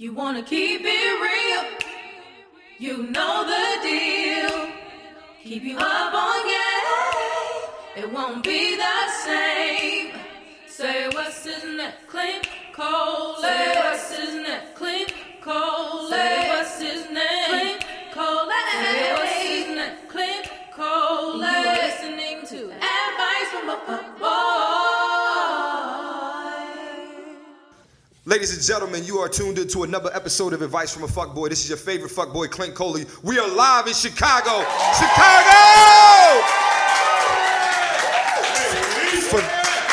You wanna keep it real, you know the deal. Keep you up on game, it won't be the same. Say what's his name? Clint Cole. Say what's his name? Clint Cole. Ladies and gentlemen, you are tuned into another episode of Advice from a Fuckboy. This is your favorite fuckboy, Clint Coley. We are live in Chicago. Chicago!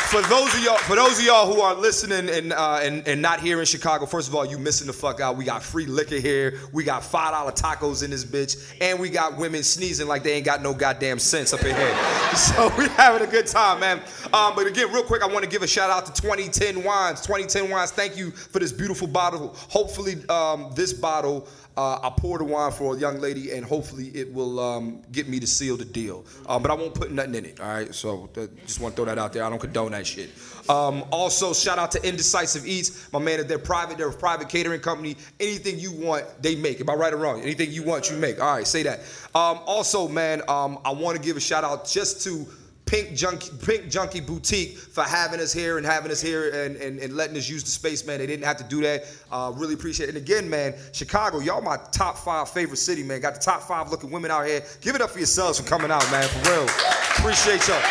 For those of y'all, for those of y'all who are listening and, uh, and and not here in Chicago, first of all, you missing the fuck out. We got free liquor here. We got five dollar tacos in this bitch, and we got women sneezing like they ain't got no goddamn sense up in here. So we having a good time, man. Um, but again, real quick, I want to give a shout out to 2010 Wines. 2010 Wines, thank you for this beautiful bottle. Hopefully, um, this bottle. Uh, I poured the wine for a young lady, and hopefully it will um, get me to seal the deal. Um, but I won't put nothing in it. All right, so uh, just want to throw that out there. I don't condone that shit. Um, also, shout out to Indecisive Eats, my man. If They're private. They're a private catering company. Anything you want, they make. Am I right or wrong? Anything you want, you make. All right, say that. Um, also, man, um, I want to give a shout out just to Pink Junkie, Pink Junkie Boutique for having us here and having us here and, and, and letting us use the space, man. They didn't have to do that. Uh, really appreciate it. And again, man, Chicago, y'all my top five favorite city, man. Got the top five looking women out here. Give it up for yourselves for coming out, man, for real. Appreciate y'all.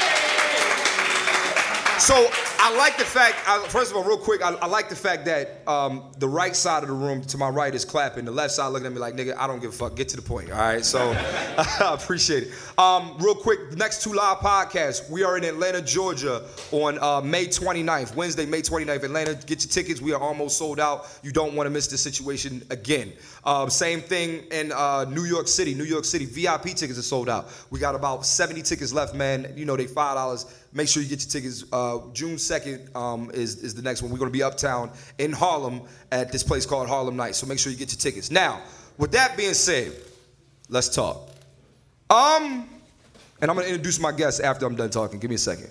So I like the fact. I, first of all, real quick, I, I like the fact that um, the right side of the room to my right is clapping. The left side looking at me like, "Nigga, I don't give a fuck. Get to the point." All right. So I appreciate it. Um, real quick, the next two live podcasts. We are in Atlanta, Georgia, on uh, May 29th, Wednesday, May 29th. Atlanta, get your tickets. We are almost sold out. You don't want to miss this situation again. Um, same thing in uh, New York City. New York City VIP tickets are sold out. We got about 70 tickets left, man. You know they five dollars. Make sure you get your tickets. Uh, June 2nd um, is, is the next one. We're going to be uptown in Harlem at this place called Harlem Nights. So make sure you get your tickets. Now, with that being said, let's talk. Um, and I'm going to introduce my guests after I'm done talking. Give me a second.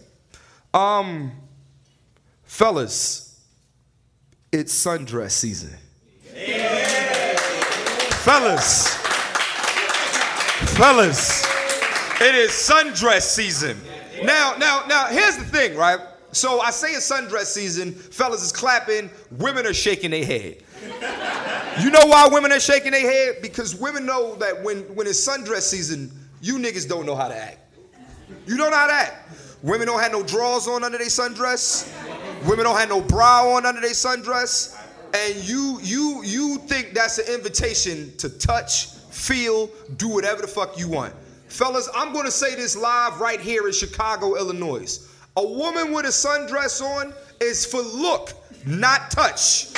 Um, fellas, it's sundress season. Fellas, fellas, it is sundress season. Now, now, now, here's the thing, right? So I say it's sundress season, fellas is clapping, women are shaking their head. You know why women are shaking their head? Because women know that when, when it's sundress season, you niggas don't know how to act. You don't know how to act. Women don't have no drawers on under their sundress. Women don't have no bra on under their sundress. And you you you think that's an invitation to touch, feel, do whatever the fuck you want. Fellas, I'm gonna say this live right here in Chicago, Illinois. A woman with a sundress on is for look, not touch.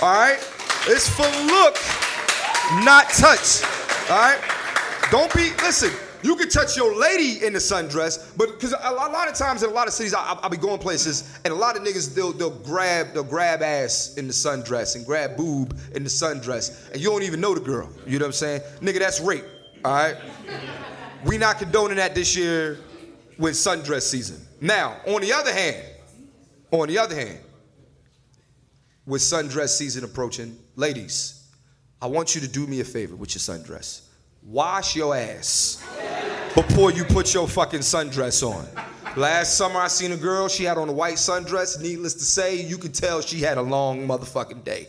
All right? It's for look, not touch. All right? Don't be, listen, you can touch your lady in the sundress, but because a lot, of times in a lot of cities, I, will be going places, and a lot of niggas they'll they'll grab they'll grab ass in the sundress and grab boob in the sundress, and you don't even know the girl. You know what I'm saying, nigga? That's rape. All right. We not condoning that this year with sundress season. Now, on the other hand, on the other hand, with sundress season approaching, ladies, I want you to do me a favor with your sundress. Wash your ass before you put your fucking sundress on. Last summer, I seen a girl, she had on a white sundress. Needless to say, you could tell she had a long motherfucking day.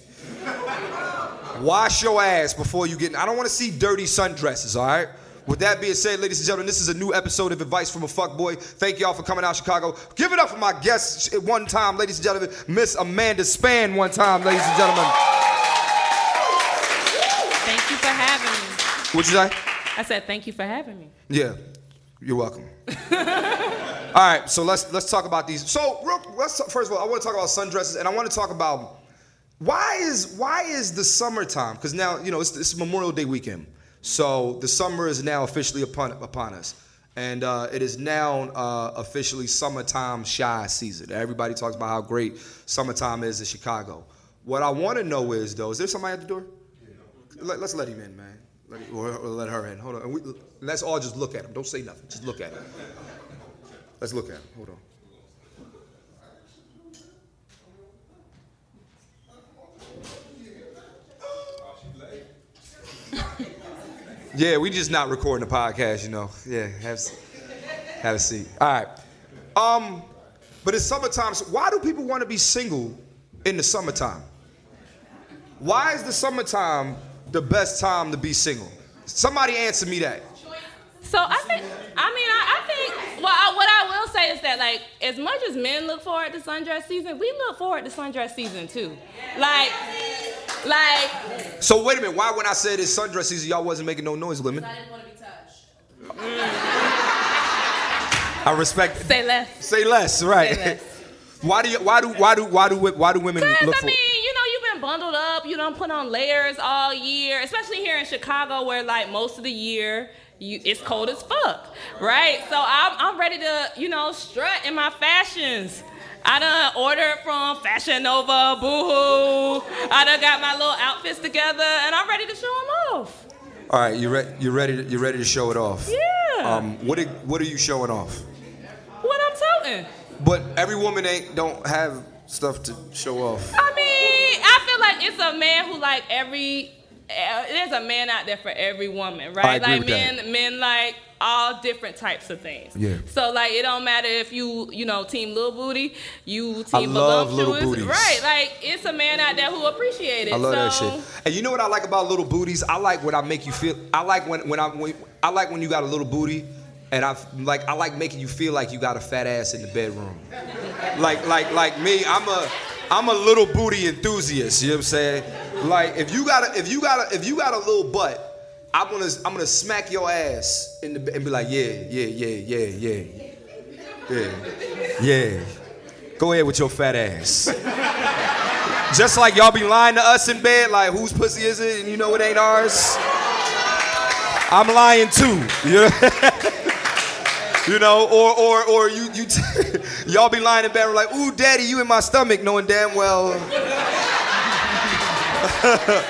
Wash your ass before you get. I don't want to see dirty sundresses, all right? With that being said, ladies and gentlemen, this is a new episode of Advice from a Fuckboy. Thank y'all for coming out Chicago. Give it up for my guest at one time, ladies and gentlemen, Miss Amanda Spann one time, ladies and gentlemen. Thank you for having me. What'd you say? I said thank you for having me. Yeah, you're welcome. all right, so let's let's talk about these. So, real, let's first of all, I want to talk about sundresses, and I want to talk about why is why is the summertime? Because now you know it's, it's Memorial Day weekend. So the summer is now officially upon, upon us. And uh, it is now uh, officially summertime shy season. Everybody talks about how great summertime is in Chicago. What I want to know is, though, is there somebody at the door? Let, us let him in, man. Let, or, or, let her in. Hold on. We, let's all just look at him. Don't say nothing. Just look at him. Let's look at him. Hold on. Yeah, we just not recording the podcast, you know. Yeah, have a- have a seat. All right. Um, but it's summertime. So why do people want to be single in the summertime? Why is the summertime the best time to be single? Somebody answer me that. So I think, I mean, I, I think, well, I, what I will say is that, like, as much as men look forward to sundress season, we look forward to sundress season too. Like, like, So wait a minute. Why when I said it's sundress season, y'all wasn't making no noise, women? I didn't want to be touched. Mm. I respect. say less. Say less, right? Say less. why do you? Why do? Why do? Why do? Why do women Because, look I for? mean, you know, you've been bundled up, you don't put on layers all year, especially here in Chicago where, like, most of the year, you, it's cold as fuck, right? So I'm, I'm ready to, you know, strut in my fashions. I done ordered from Fashion Nova, Boohoo. I done got my little outfits together, and I'm ready to show them off. All right, you're ready? You ready? To, you ready to show it off? Yeah. Um, what? Are, what are you showing off? what I'm toting. But every woman ain't don't have stuff to show off. I mean, I feel like it's a man who like every. Uh, there's a man out there for every woman, right? Like men, that. men like all different types of things. Yeah. So like it don't matter if you, you know, team little booty, you team voluptuous, right? Like it's a man out there who appreciate it. I love that shit. And you know what I like about little booties? I like when I make you feel. I like when when I when, I like when you got a little booty, and I like I like making you feel like you got a fat ass in the bedroom. like like like me, I'm a I'm a little booty enthusiast. You know what I'm saying? Like if you got a if you got a if you got a little butt, I'm gonna I'm gonna smack your ass in the and be like, yeah yeah yeah yeah yeah yeah yeah. Go ahead with your fat ass. Just like y'all be lying to us in bed, like whose pussy is it? And you know it ain't ours. I'm lying too. You know, you know or or or you you t- y'all be lying in bed like, ooh, daddy, you in my stomach, knowing damn well.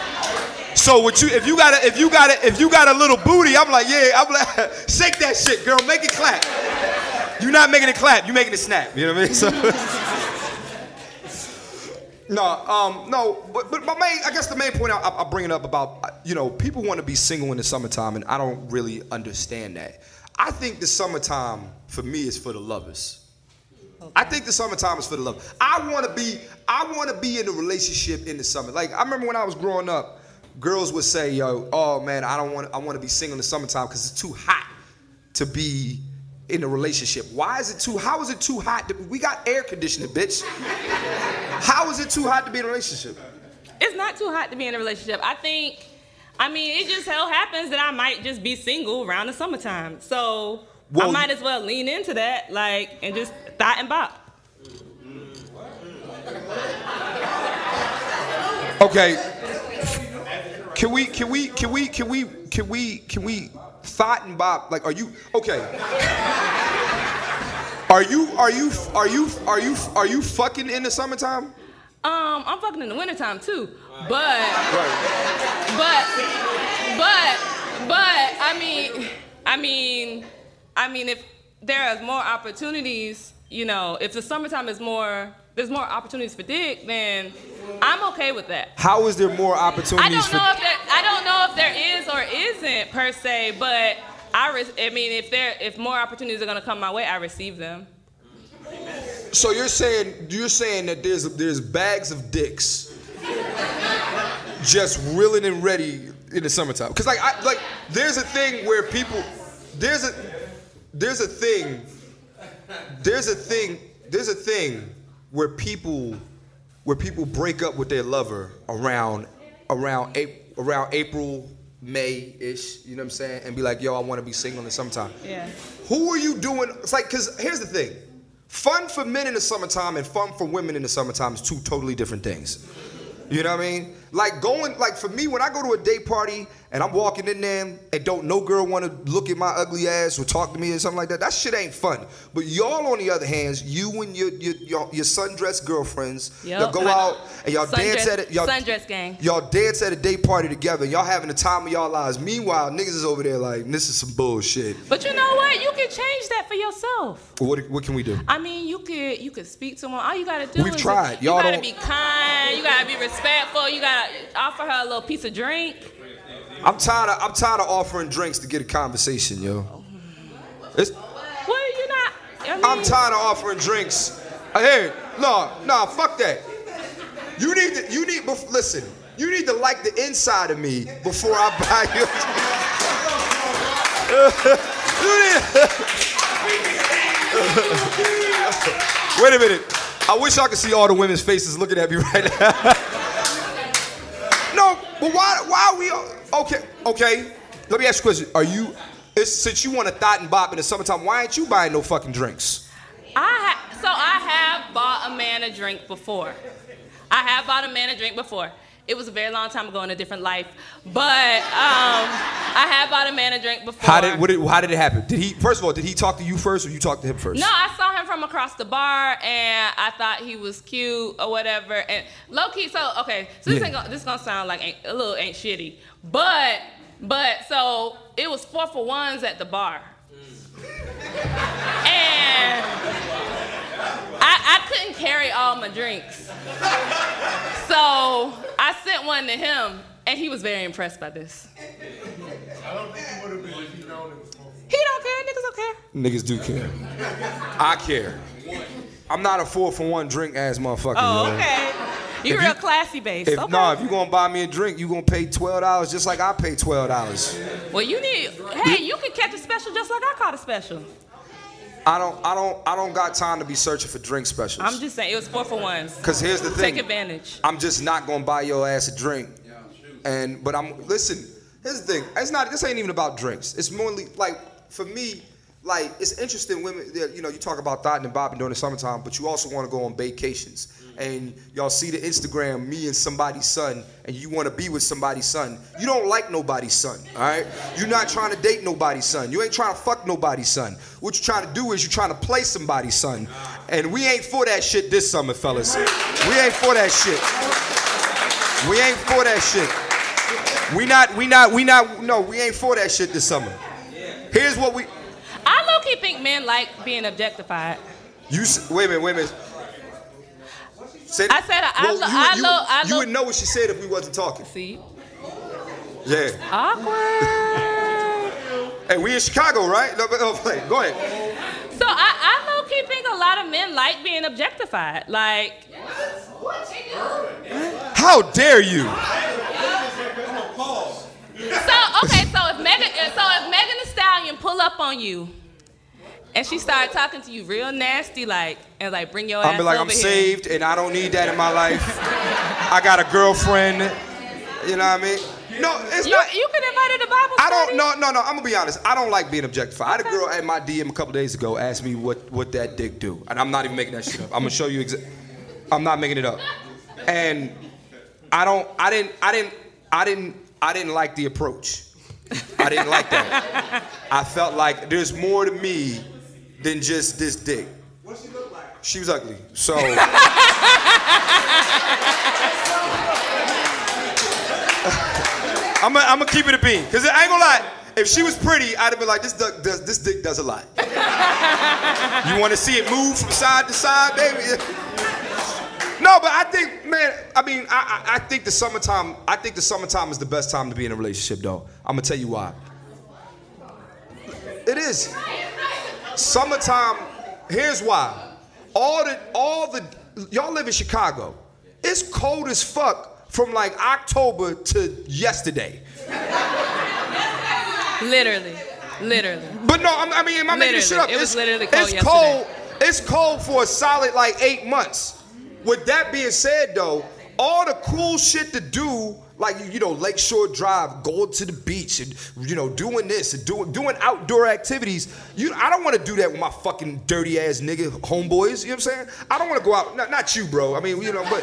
so what you if you got a if you got a if you got a little booty, I'm like, yeah, I'm like, shake that shit, girl, make it clap. You're not making it clap, you're making it snap. You know what I mean? So. No, um, no, but, but my main, I guess the main point I, I bring it up about, uh, you know, people want to be single in the summertime, and I don't really understand that. I think the summertime for me is for the lovers. I think the summertime is for the love. I want to be, I want to be in a relationship in the summer. Like I remember when I was growing up, girls would say, "Yo, oh man, I don't want, I want to be single in the summertime because it's too hot to be in a relationship. Why is it too? How is it too hot? To, we got air conditioning, bitch. How is it too hot to be in a relationship? it's not too hot to be in a relationship. I think, I mean, it just hell happens that I might just be single around the summertime. So Well, I might as well lean into that, like, and just thought and bop. Okay. Can we? Can we? Can we? Can we? Can we? Can we? Thought and Bob, like, are you okay? Are you? Are you? Are you? Are you? Are you fucking in the summertime? Um, I'm fucking in the wintertime too. But Right. but but but I mean I mean I mean if there is more opportunities, you know, if the summertime is more there's more opportunities for dick, then I'm okay with that. How is there more opportunities I don't for? know if there I don't know if there is or isn't per se, but I re- I mean if there if more opportunities are gonna come my way, I receive them. So you're saying you're saying that there's there's bags of dicks just willing and ready in the summertime. Cause like I like there's a thing where people there's a there's a thing there's a thing there's a thing where people where people break up with their lover around around April, around April May ish, you know what I'm saying, and be like, yo, I want to be single in the summertime. Yeah. Who are you doing? It's like, cause here's the thing. Fun for men in the summertime and fun for women in the summertime is two totally different things. You know what I mean? Like going, like for me, when I go to a day party and I'm walking in there and don't no girl want to look at my ugly ass or talk to me or something like that, that shit ain't fun. But y'all, on the other hand, you and your your your, your sundress girlfriends, Yep. y'all go out and y'all dance at it. Y'all, sundress gang. Y'all dance at a day party together. Y'all having the time of y'all lives. Meanwhile, niggas is over there like, this is some bullshit. But you know what? You can change that for yourself. What what can we do? I mean, you could you could speak to one. All you gotta do We've is tried. Y'all Y'all gotta don't- be kind. You gotta be respectful. You gotta offer her a little piece of drink. I'm tired. Of, I'm tired of offering drinks to get a conversation, yo. It's, Well, you're not. I mean, I'm tired of offering drinks. Uh, Hey, no, no, fuck that. You need to. You need. Listen. You need to like the inside of me before I buy you. you Wait a minute. I wish I could see all the women's faces looking at me right now. no, but why? Why are we? Okay, okay. Let me ask you a question. Are you? Since you want a thought and bop in the summertime, why ain't you buying no fucking drinks? I ha- so I have bought a man a drink before. I have bought a man a drink before. It was a very long time ago in a different life, but um, I bought a man a drink before. How did, what did how did it happen? Did he first of all did he talk to you first or you talked to him first? No, I saw him from across the bar, and I thought he was cute or whatever. And low key, so okay, so this Yeah. ain't gonna, this gonna sound like ain't, a little ain't shitty, but but so it was four for ones at the bar, and I, I couldn't carry all my drinks, so I sent one to him, and he was very impressed by this. I don't think he would have been if he known it was. He don't care, niggas don't care. Niggas do care. I care. I'm not a four for one drink ass motherfucker. Oh, yo. okay. You If real you- classy based. If okay. no, if you gonna buy me a drink, you gonna pay twelve dollars just like I pay twelve dollars. Well, you need. Hey, you can catch a special just like I caught a special. I don't I don't I don't got time to be searching for drink specials. I'm just saying, it was four for ones. Cause here's the thing. Take advantage. I'm just not gonna buy your ass a drink. And but I'm listen. Here's the thing. It's not. This ain't even about drinks. It's more like for me. Like it's interesting. Women, that, you know, you talk about thought and bobbing during the summertime, but you also want to go on vacations. Mm. And y'all see the Instagram, me and somebody's son, and you want to be with somebody's son. You don't like nobody's son, all right? You're not trying to date nobody's son. You ain't trying to fuck nobody's son. What you're trying to do is you're trying to play somebody's son. And we ain't for that shit this summer, fellas. We ain't for that shit. We ain't for that shit. We not, we not, we not, no, we ain't for that shit this summer. Here's what we, I low key think men like being objectified. you, s- wait a minute, wait a minute. Say, I said I- I lo- you, I you, lo- I you lo- would know what she said if we wasn't talking. See, Yeah. awkward. Hey, we in Chicago, right? No, but- oh, wait, go ahead. so I, I low key think a lot of men like being objectified. Like, What? How dare you? So okay, so if Megan, so if Megan Thee Stallion pull up on you. And she started talking to you real nasty, like, and like, bring your ass I'm be like, I'm here. saved and I don't need that in my life. I got a girlfriend. You know what I mean? No, it's You, not. you can invite her to Bible I don't. No, no, no. I'm gonna be honest. I don't like being objectified. I had a girl at my DM a couple days ago ask me what what that dick do, and I'm not even making that shit up. I'm gonna show you. Exa- I'm not making it up. And I don't. I didn't. I didn't. I didn't. I didn't like the approach. I didn't like that. I felt like there's more to me than just this dick. What she look like? She was ugly. So. I'm gonna keep it a bean. Because I ain't gonna lie, if she was pretty, I'd have been like, this, duck does, this dick does a lot. you wanna see it move from side to side, baby? No, but I think, man, I mean, I, I, I think the summertime, I think the summertime is the best time to be in a relationship, though. I'm gonna tell you why. It is. Summertime, here's why. All the all the y'all live in Chicago. It's cold as fuck from like October to yesterday. Literally, literally. But no, I'm, I mean, am I making this shit up? It was it's, literally cold it's yesterday. cold. It's cold for a solid like eight months. With that being said, though, all the cool shit to do, like you know, Lakeshore Drive, going to the beach, and you know, doing this and doing doing outdoor activities. You, I don't want to do that with my fucking dirty ass nigga homeboys. You know what I'm saying? I don't want to go out. Not, not you, bro. I mean, you know, but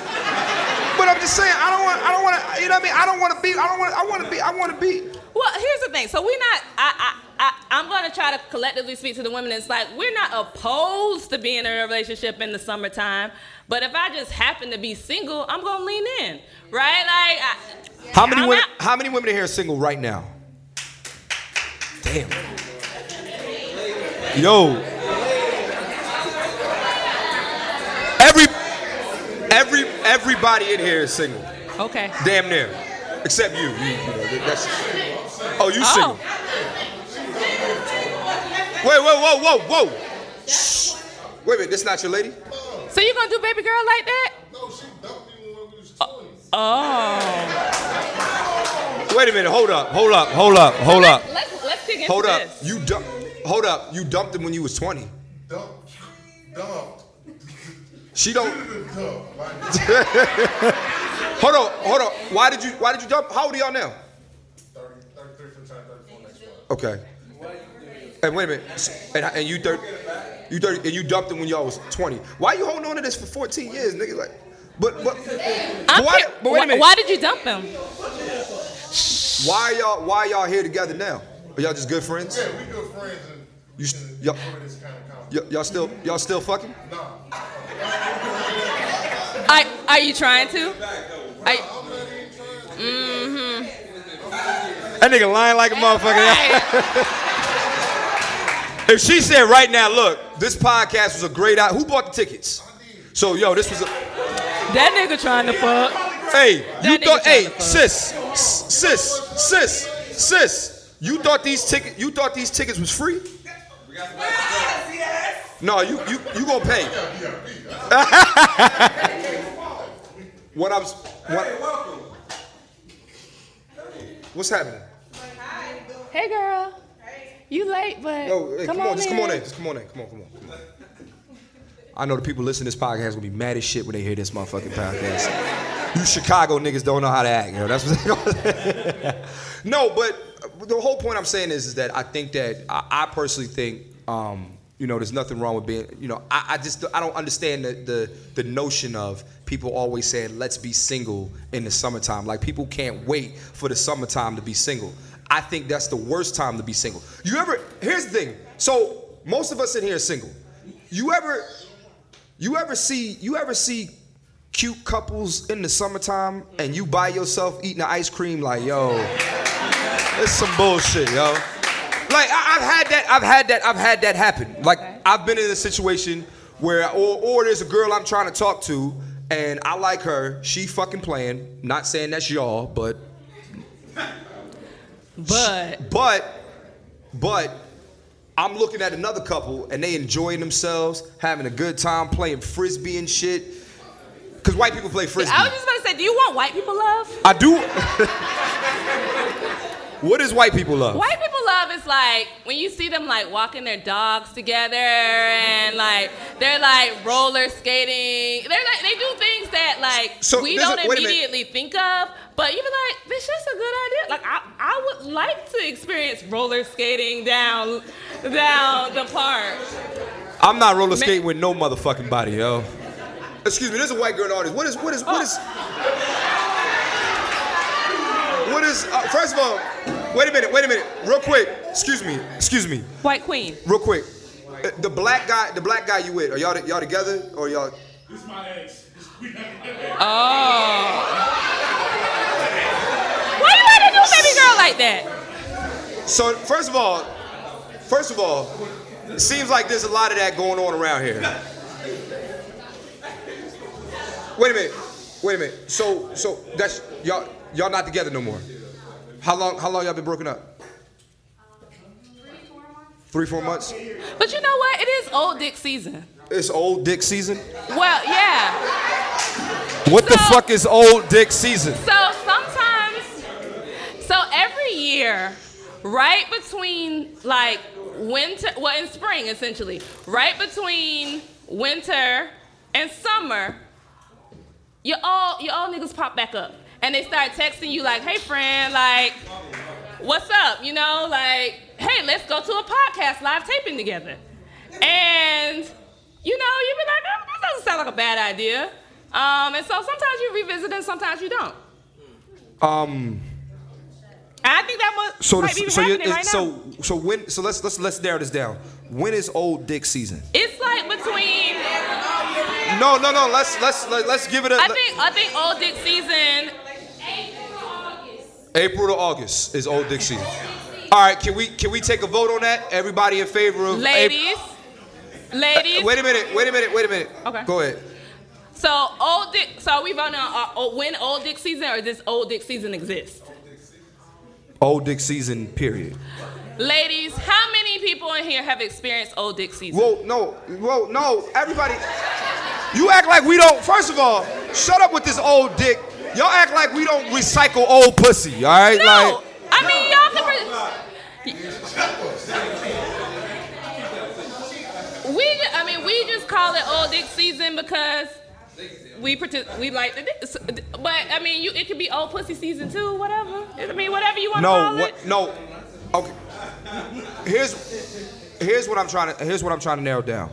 but I'm just saying, I don't want. I don't want to. You know what I mean? I don't want to be. I don't want. I want to be. I want to be. Well, here's the thing. So we're not. I, I, I, I'm going to try to collectively speak to the women. It's like we're not opposed to being in a relationship in the summertime, but if I just happen to be single, I'm going to lean in, right? Like, I, How many I'm women? not- How many women in here are single right now? Damn. Yo. Every, every, everybody in here is single. Okay. Damn near. Except you. you, you know, that's, oh, you single. Oh. Wait, wait, whoa, whoa, whoa. Shh. Wait a minute, this not your lady? So you gonna do baby girl like that? No, she dumped me when we was 20. Oh. Wait a minute, hold up, hold up, hold up, hold up. Let's let's dig into Hold up. this. You dump hold up. You dumped him when you was 20. Dumped. Dumped. She don't hold on, hold on. Why did you why did you dump? How old are y'all now? 30, 33 for time, 34 next month. Okay. And wait a minute. And, and you 30, you 30, and you dumped him when y'all was 20. Why you holding on to this for 14 years, nigga? Like, but but, I'm but why, cur- but wait a why, minute. why did you dump him? Why y'all why y'all here together now? Are y'all just good friends? Yeah, we good friends and You s- and yup. enjoy this kind of conversation. Y- y'all still y'all still fucking? Are, are you trying to? Are, That nigga lying like a motherfucker. If she said right now, look, this podcast was a great out. Who bought the tickets? So yo, this was a that nigga trying to fuck. hey, you That nigga thought hey, trying sis, sis, sis, sis, you thought these tickets you thought these tickets was free? No, you you you gonna pay. what I'm what What's happening? Hey girl. You late, but Yo, hey, come, come, on, just in. come on in. Just come on in. Come on, come on, come on. I know the people listening to this podcast gonna be mad as shit when they hear this motherfucking podcast. You Chicago niggas don't know how to act, you know. That's what they No, but the whole point I'm saying is, is that I think that I, I personally think um, you know, there's nothing wrong with being, you know, I, I just I don't understand the, the the notion of people always saying let's be single in the summertime. Like people can't wait for the summertime to be single. I think that's the worst time to be single. You ever here's the thing. So most of us in here are single. You ever you ever see you ever see cute couples in the summertime and you by yourself eating ice cream like yo, it's some bullshit, yo. Like I, I've had that, I've had that, I've had that happen. Like I've been in a situation where, or, or there's a girl I'm trying to talk to, and I like her. She fucking playing. Not saying that's y'all, but But but but I'm looking at another couple and they enjoying themselves, having a good time playing frisbee and shit. Cause white people play frisbee. I was just about to say, do you want white people love? I do. what is white people love? White people love is like when you see them like walking their dogs together and like they're like roller skating. They're like they do things that like So, we don't a immediately think of. But you be like, this just a good idea. Like I, I would like to experience roller skating down down the park. I'm not roller skating with no motherfucking body, yo. Excuse me, there's a white girl artist. What is what is what oh. is what is uh, first of all, wait a minute, wait a minute, real quick. Excuse me, excuse me, White queen. real quick. Uh, The black guy, the black guy you with, are y'all y'all together or y'all? This is my ex. Oh. Why you gotta do baby girl like that? So first of all, first of all, it seems like there's a lot of that going on around here. Wait a minute, wait a minute. So so that's y'all y'all not together no more. How long how long y'all been broken up? Three four months. But you know what? It is old dick season. It's old dick season. Well, yeah. What the fuck is old dick season? So sometimes, so every year, right between like winter, well, in spring essentially, right between winter and summer, you all you all niggas pop back up and they start texting you like, hey friend, like, what's up? You know, like, hey, let's go to a podcast live taping together. And you know, you be like, oh, that doesn't sound like a bad idea. Um, and so sometimes you revisit and sometimes you don't. Um. I think that must, So might the, be so right now. so so when so let's let's let's narrow this down. When is old dick season? It's like between. No no no. Let's let's let, let's give it a. I think I think old dick season. April to August is old dick season. All right, can we can we take a vote on that? Everybody in favor of Ladies, ladies. Wait a minute, wait a minute, wait a minute. Okay. Go ahead. So old dick. So are we voting on uh, uh, when old dick season or does old dick season exist? Old dick season, period. Ladies, how many people in here have experienced old dick season? Whoa, no, whoa, no, everybody. You act like we don't. First of all, shut up with this old dick. Y'all act like we don't recycle old pussy. All right, no, like. I mean y'all can. We, I mean, we just call it old dick season because we partic- we like the dick. But I mean, you it could be old pussy season too. Whatever. I mean, whatever you want to No, call what? it. No. No. Okay. Here's here's what I'm trying to here's what I'm trying to narrow down.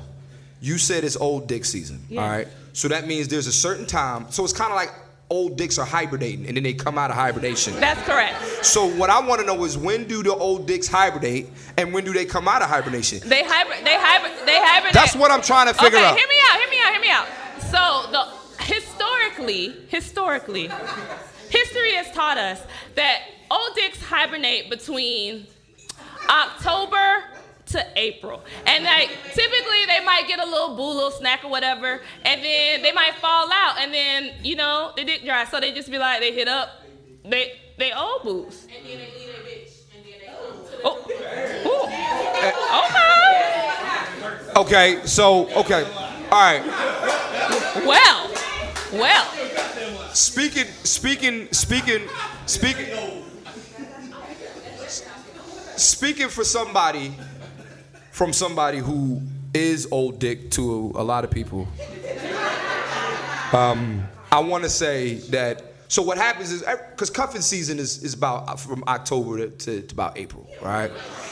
You said it's old dick season. Yeah. All right. So that means there's a certain time. So it's kind of like old dicks are hibernating and then they come out of hibernation. That's correct. So what I want to know is when do the old dicks hibernate and when do they come out of hibernation? They hybrid. They hybrid. They hibernate. That's what I'm trying to figure okay, out. hear me out. Hear me out. Hear me out. So the historically, historically, history has taught us that old dicks hibernate between October to April, and like typically they might get a little boo, little snack or whatever, and then they might fall out, and then you know the dick dry, so they just be like they hit up, they they all boost and old boos. Oh, Ooh. okay. Okay. So okay. All right. Well, well. Speaking, speaking, speaking, speaking, speaking for somebody, from somebody who is old dick to a lot of people. Um, I want to say that. So what happens is, because cuffing season is, is about uh, from October to, to, to about April, right?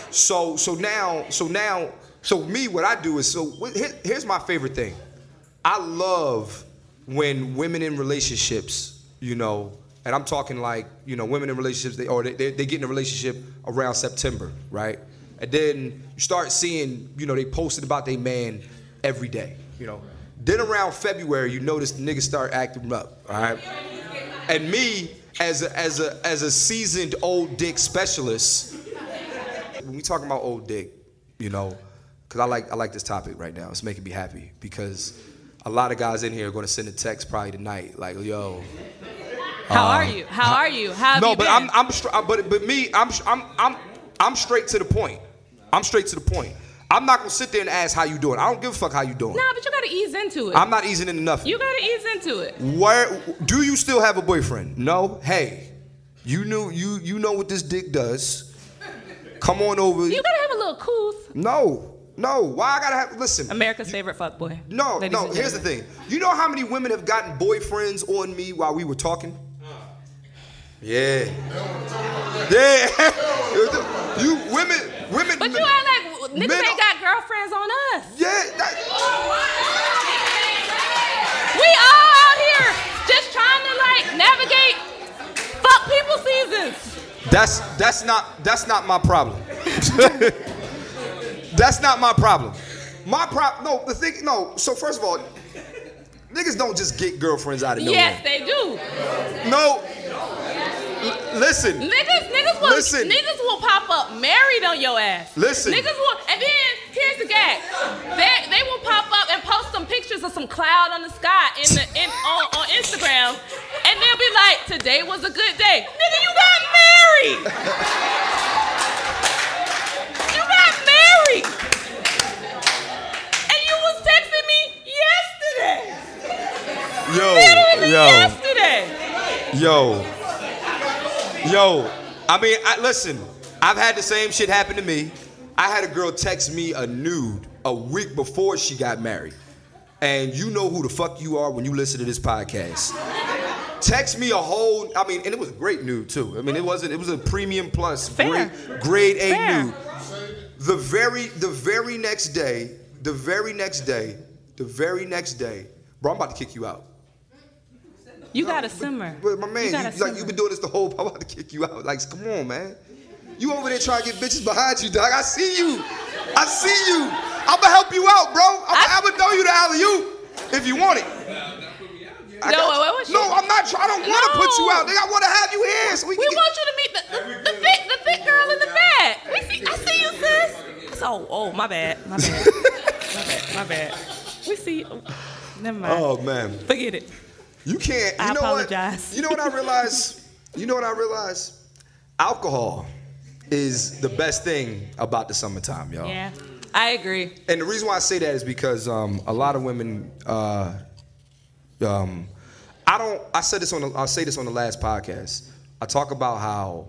So so now so now so me what I do is so here- here's my favorite thing. I love when women in relationships, you know, and I'm talking like, you know, women in relationships, they or they, they, they get in a relationship around September, right? And then you start seeing, you know, they posted about their man every day, you know. Then around February, you notice the niggas start acting up, all right? And me, as a, as a, as a seasoned old dick specialist, when we talking about old dick, you know, because I like I like this topic right now. It's making me happy because a lot of guys in here are going to send a text probably tonight, like, "Yo, How um, are you? How are you? How no," you but been? I'm I'm str- but but me, I'm I'm I'm I'm straight to the point. I'm straight to the point. I'm not gonna sit there and ask how you doing. I don't give a fuck how you doing. Nah, but you gotta ease into it. I'm not easing into nothing. you gotta ease into it. Where do you still have a boyfriend? No. Hey, you knew you you know what this dick does. Come on over. You gotta have a little couth. no, no. Why I gotta have? Listen. America's favorite fuck boy. No, no. Here's the thing. You know how many women have gotten boyfriends on me while we were talking? Yeah. Yeah. you women, women. But you act like niggas Men- ain't got girlfriends on us. Yeah. That, We all out here just trying to like navigate fuck people seasons. that's that's not that's not my problem. that's not my problem. My problem. No, the thing. No. So first of all, niggas don't just get girlfriends out of nowhere. Yes, they do. No. L- listen. Niggas, niggas will, Listen. niggas will pop up married on your ass. Listen. Niggas will, and then here's the gag. They, they will pop up and post some pictures of some cloud on the sky in the in on, on Instagram, and they'll be like, "Today was a good day." Nigga, you got married. you got married, and you was texting me yesterday. Yo. Yo. yesterday. Yo. Yo. I mean, I, listen, I've had the same shit happen to me. I had a girl text me a nude a week before she got married. And you know who the fuck you are when you listen to this podcast. Text me a whole, I mean, and it was a great nude too. I mean, it wasn't, it was a premium plus, Fair. great, grade A Fair. nude. The very, the very next day, the very next day, the very next day, bro, I'm about to kick you out. You got to simmer. But my man, you, you like simmer. you been doing this the whole. Time. I'm about to kick you out. Like, come on, man. You over there trying to get bitches behind you, dog. I see you. I see you. I'ma help you out, bro. I'm, I- I'ma throw you the alley you if you want it. I No, got wait, you. wait, wait, no. I'm not. I don't want to put you out. Nigga, I want to have you here so we We can. want you to meet the, the, the thick the thick girl in the back. We see, I see you, sis. Oh, oh, my bad, my bad, my bad, my bad. We see. Never mind. Oh man, Forget it. You can't. You I know apologize. What? You know what I realize? You know what I realize? Alcohol is the best thing about the summertime, y'all. Yeah, I agree. And the reason why I say that is because um, a lot of women. Uh, um, I don't. I said this on. The, I'll say this on the last podcast. I talk about how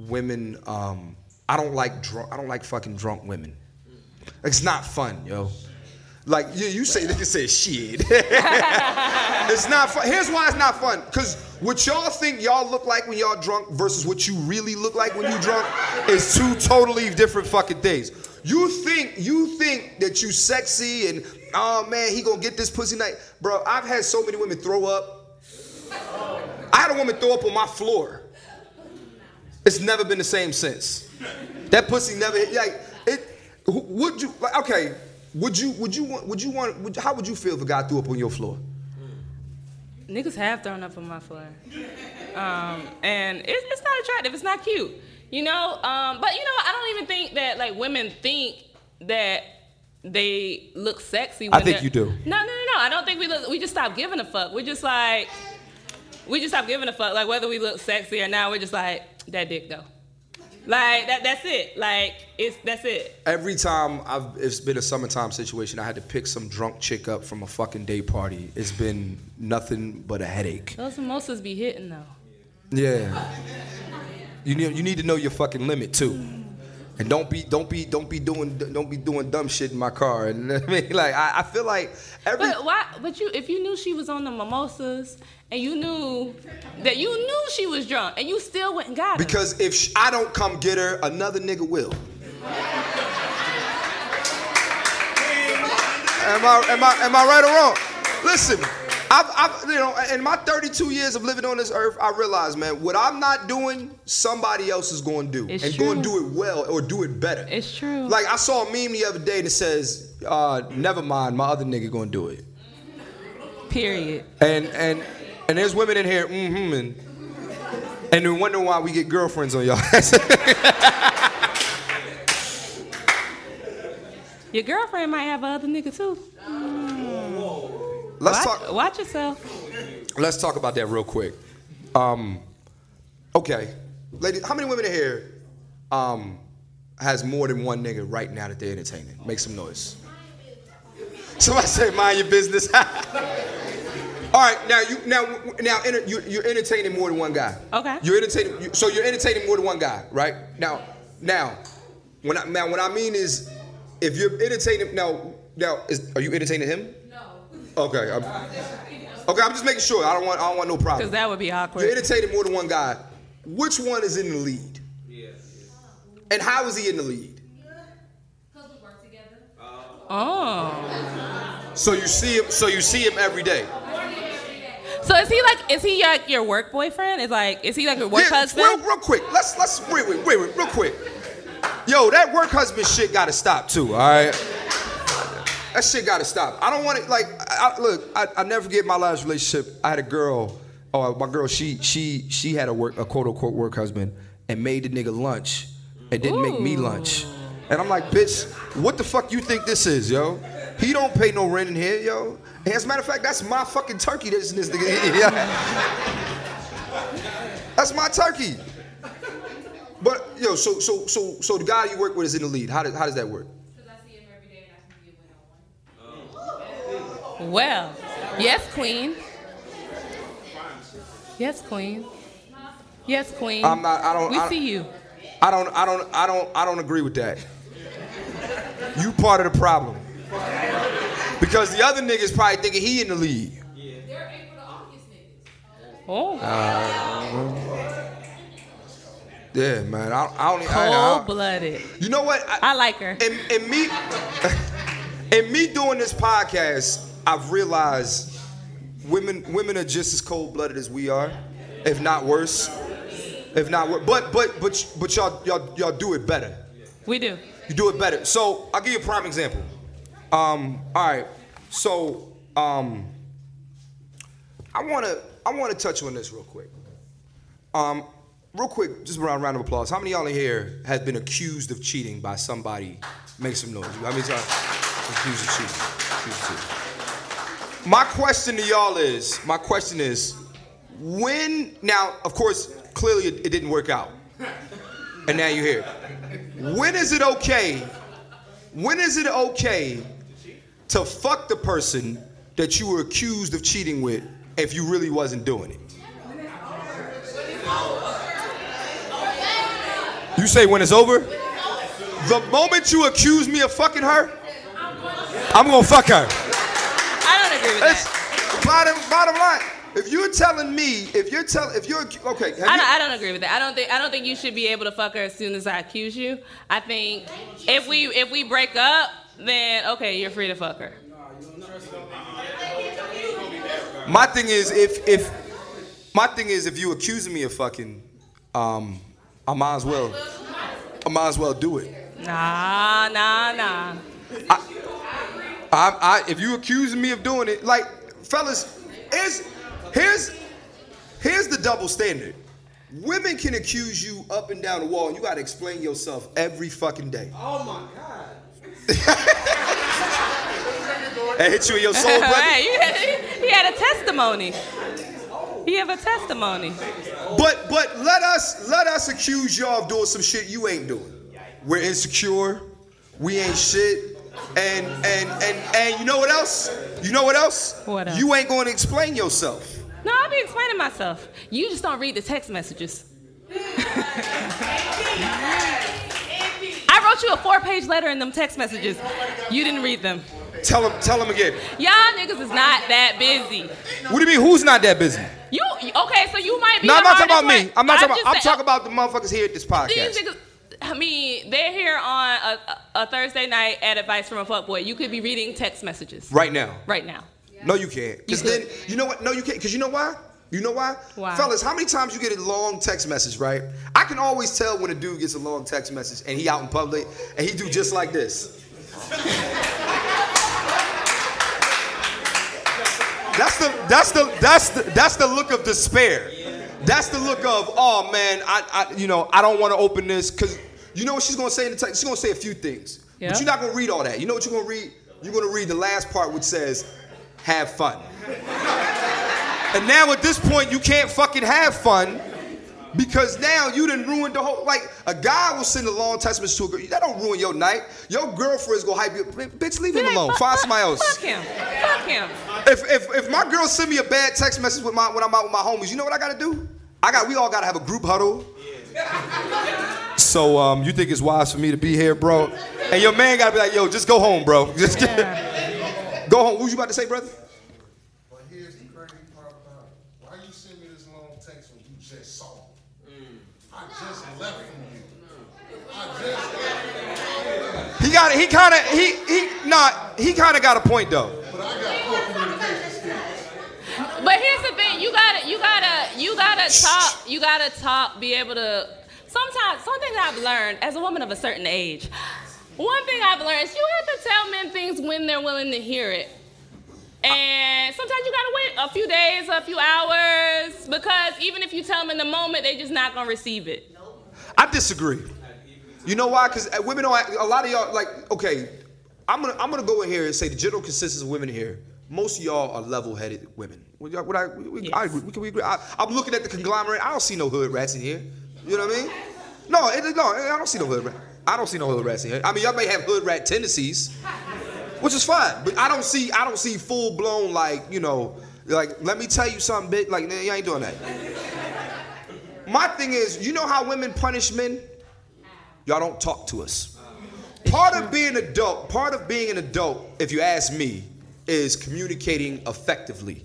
women. Um, I don't like drunk. I don't like fucking drunk women. It's not fun, yo. Like you, you say, nigga say shit. it's not fun. Here's why it's not fun. Cause what y'all think y'all look like when y'all drunk versus what you really look like when you drunk is two totally different fucking things. You think you think that you sexy and oh man, he gonna get this pussy night, bro. I've had so many women throw up. I had a woman throw up on my floor. It's never been the same since. That pussy never like it. Would you like okay? Would you would you want would you want would, how would you feel if a guy threw up on your floor? Niggas have thrown up on my floor, um, and it, it's not attractive. It's not cute, you know. Um, but you know, I don't even think that like women think that they look sexy. I think you do. No, no, no, no. I don't think we look. We just stop giving a fuck. We're just like, we just stop giving a fuck. Like whether we look sexy or not, we're just like that dick though. Like that. That's it. Like it's that's it. Every time I've it's been a summertime situation, I had to pick some drunk chick up from a fucking day party. It's been nothing but a headache. Those mimosas be hitting though. Yeah. You need you need to know your fucking limit too. And don't be don't be don't be doing don't be doing dumb shit in my car. And I mean, like I, I feel like every But why? But you, if you knew she was on the mimosas and you knew that you knew she was drunk and you still went and got her. because if sh- I don't come get her, another nigga will. Am I am I am I right or wrong? Listen, I've, I've you know in my 32 years of living on this earth, I realize, man, what I'm not doing, somebody else is going to do, It's and going to do it well or do it better. It's true. Like I saw a meme the other day that says, uh, "Never mind, my other nigga going to do it." Period. And and and there's women in here, mm-hmm, and and then wonder why we get girlfriends on y'all. Your girlfriend might have other nigga too. Let's watch, talk. watch yourself. Let's talk about that real quick. Um, okay, lady, how many women in here um, has more than one nigga right now that they're entertaining? Make some noise. Somebody say, "Mind your business." All right, now you now now enter, you, you're entertaining more than one guy. Okay. You're entertaining. You, so you're entertaining more than one guy, right? Now, now, when I now what I mean is, if you're entertaining now now is are you entertaining him? No. Okay. I'm, okay, I'm just making sure. I don't want I don't want no problem. Cause that would be awkward. You're awkward. entertaining more than one guy. Which one is in the lead? Yes. And how is he in the lead? Because we work together. Oh. So you see him. So you see him every day. Oh. So is he like? Is he like your work boyfriend? Is like? Is he like your work Yeah, husband? Real, real quick. Let's let's wait wait wait wait real quick. Yo, that work husband shit gotta stop too. All right. That shit gotta stop. I don't want it. Like, I, look, I, I never get my last relationship. I had a girl. Oh, my girl. She she she had a work a quote unquote work husband and made the nigga lunch and didn't make me lunch. And I'm like, bitch, what the fuck you think this is, yo? He don't pay no rent in here, yo. And as a matter of fact, that's my fucking turkey that's in this nigga. Yeah. That's my turkey. But yo, so so so so the guy you work with is in the lead. How does how does that work? Well, yes, queen. Yes, queen. Yes, queen. I'm not- I don't- We I don't- see you. I don't I don't I don't I don't agree with that. You part of the problem. Because the other niggas probably thinking he in the lead. Oh, uh, Yeah, man. I, I don't. I, cold I, blooded. you know what? I like her. And, in me and me doing this podcast, I've realized women women are just as cold blooded as we are, if not worse. If not worse. But but but but y'all y'all y'all do it better. We do. You do it better. So I'll give you a prime example. Um, all right. So um, I wanna I wanna touch on this real quick. Um, real quick, just a round, round of applause. How many of y'all in here has been accused of cheating by somebody? Make some noise. How many y'all accused of cheating? Accused of cheating. My question to y'all is, my question is, when now, of course, clearly it, it didn't work out, and now you're here. When is it okay? When is it okay to fuck the person that you were accused of cheating with if you really wasn't doing it? You say when it's over? The moment you accuse me of fucking her, I'm gonna fuck her. Agree with That's that. bottom bottom line. If you're telling me, if you're telling, if you're okay, I you- don't, I don't agree with that. I don't think I don't think you should be able to fuck her as soon as I accuse you. I think if we if we break up, then okay, you're free to fuck her. my thing is, if if my thing is, if you accusing me of fucking, um, I might as well, I might as well do it. Nah, nah, nah. I, I, if you accusing me of doing it, like, fellas, here's, here's, here's the double standard. Women can accuse you up and down the wall, and you gotta explain yourself every fucking day. Oh my god. that hit you in your soul, brother. Right, you had, he had a testimony. He have a testimony. But but let us let us accuse y'all of doing some shit you ain't doing. We're insecure. We ain't shit. And and and and you know what else? You know what else? What else? You ain't going to explain yourself. No, I'll be explaining myself. You just don't read the text messages. I wrote you a four-page letter in them text messages. You didn't read them. Tell them tell them again. Y'all niggas is not that busy. What do you mean? Who's not that busy? You okay? So you might be. No, I'm not talking about me. I'm not talking about. I'm talking about the motherfuckers here at this These podcast. niggas. I mean, they're here on a, a Thursday night at Advice from a Fuckboy. You could be reading text messages Right now. right now. No, you can't. Because You then you know what? No, you can't. Because you know why? You know why? Why? Fellas, how many times you get a long text message, right? I can always tell when a dude gets a long text message and he out in public and he do just like this. That's the that's the that's the that's the look of despair. That's the look of oh man, I, I you know I don't want to open this because you know what she's gonna say in the text. She's gonna say a few things, Yeah. but you're not gonna read all that. You know what you're gonna read? You're gonna read the last part which says, "Have fun." and now at this point, you can't fucking have fun because now you didn't ruin the whole. Like a guy will send a long text message to a girl. That don't ruin your night. Your girlfriend's gonna hype you. up. Bitch, leave him alone. fuck- Find somebody else. Fuck him. Fuck him. If, if if my girl send me a bad text message with my when I'm out with my homies, you know what I gotta do? I got we all gotta have a group huddle. So um, you think it's wise for me to be here, bro? And your man gotta be like, yo, just go home, bro. Just go home. What was you about to say, brother? But here's the crazy part about it. Why you send me this long text when you just saw me? I just left from you. I just left. He got it. He kind of he he not he kind of got a point though. But I got poor communication skills. But here's the thing: you gotta, you gotta, you gotta talk. You gotta talk. Be able to. Sometimes, something that I've learned as a woman of a certain age. One thing I've learned is you have to tell men things when they're willing to hear it. And sometimes you gotta wait a few days, a few hours, because even if you tell them in the moment, they're just not gonna receive it. I disagree. You know why? Because uh, women don't. A lot of y'all like. Okay, I'm gonna I'm gonna go in here and say the general consensus of women here. Most of y'all are level-headed women. Would y'all- would I, we, we- I Yes. agree. We can we agree. I, I'm looking at the conglomerate. I don't see no hood rats in here. You know what I mean? No, it, no, I don't see no hood rat. I don't see no hood rats in here. I mean, y'all may have hood rat tendencies, which is fine. But I don't see I don't see full blown like you know like let me tell you something, bitch. Like nah, you ain't doing that. My thing is, you know how women punish men? Y'all don't talk to us. Part of being adult, part of being an adult, if you ask me, is communicating effectively.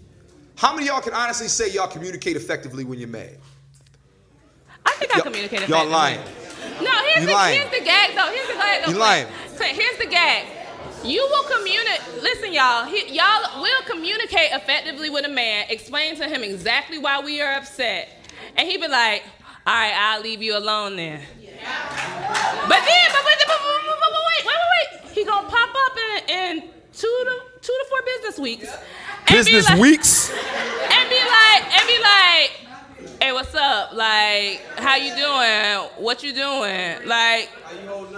How many of y'all can honestly say y'all communicate effectively when you're mad? I think I Y'all- communicated. y'all lying. No, here's the lying. here's the gag though. Here's the gag though. You lying. Here's the gag. You will communicate. Listen, y'all. He, y'all will communicate effectively with a man. Explain to him exactly why we are upset, and he be like, "All right, I'll leave you alone then." Yeah. But then, but, but, but, but wait, wait, wait, wait. He gonna pop up and, and two to two to four business weeks. and be Business like- weeks? and be like, and be like, hey, what's up? Like, how you doing? What you doing? Like,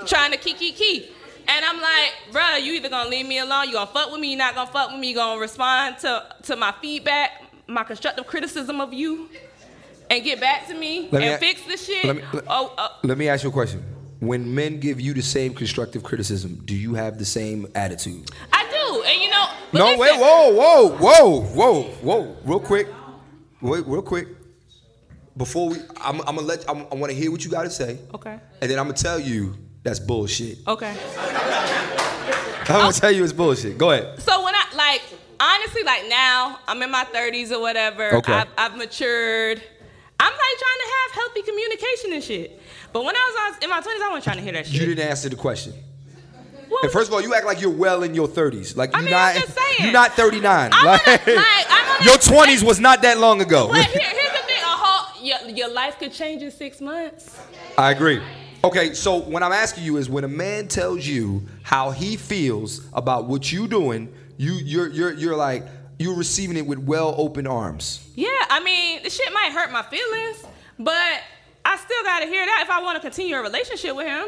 trying to kiki key. And I'm like, bruh, you either gonna leave me alone, you gonna fuck with me, you not gonna fuck with me, you gonna respond to, to my feedback, my constructive criticism of you, and get back to me Let me and a- fix the shit. let me- let- oh, uh, Let me ask you a question. When men give you the same constructive criticism, do you have the same attitude? I and you know. no, wait, whoa, whoa, whoa, whoa, whoa, real quick, wait, real quick. Before we, I'm, I'm gonna let, I'm, I want to hear what you got to say, Okay. and then I'm gonna tell you that's bullshit. Okay. I'm gonna tell you it's bullshit. Go ahead. So when I like honestly like now I'm in my 30s or whatever. Okay. I've, I've matured. I'm like trying to have healthy communication and shit. But when I was in my 20s, I wasn't trying to hear that shit. You didn't answer the question. Well, And first of all, you act like you're well in your 30s. Like you're mean, not, I'm just saying. you're not 39. Like, wanna- like, wanna- your 20s was not that long ago. but here, here's the thing: a whole your, your life could change in six months. I agree. Okay, so what I'm asking you is when a man tells you how he feels about what you doing, you you're you're you're like you're receiving it with well open arms. Yeah, I mean, the shit might hurt my feelings, but I still gotta hear that if I want to continue a relationship with him.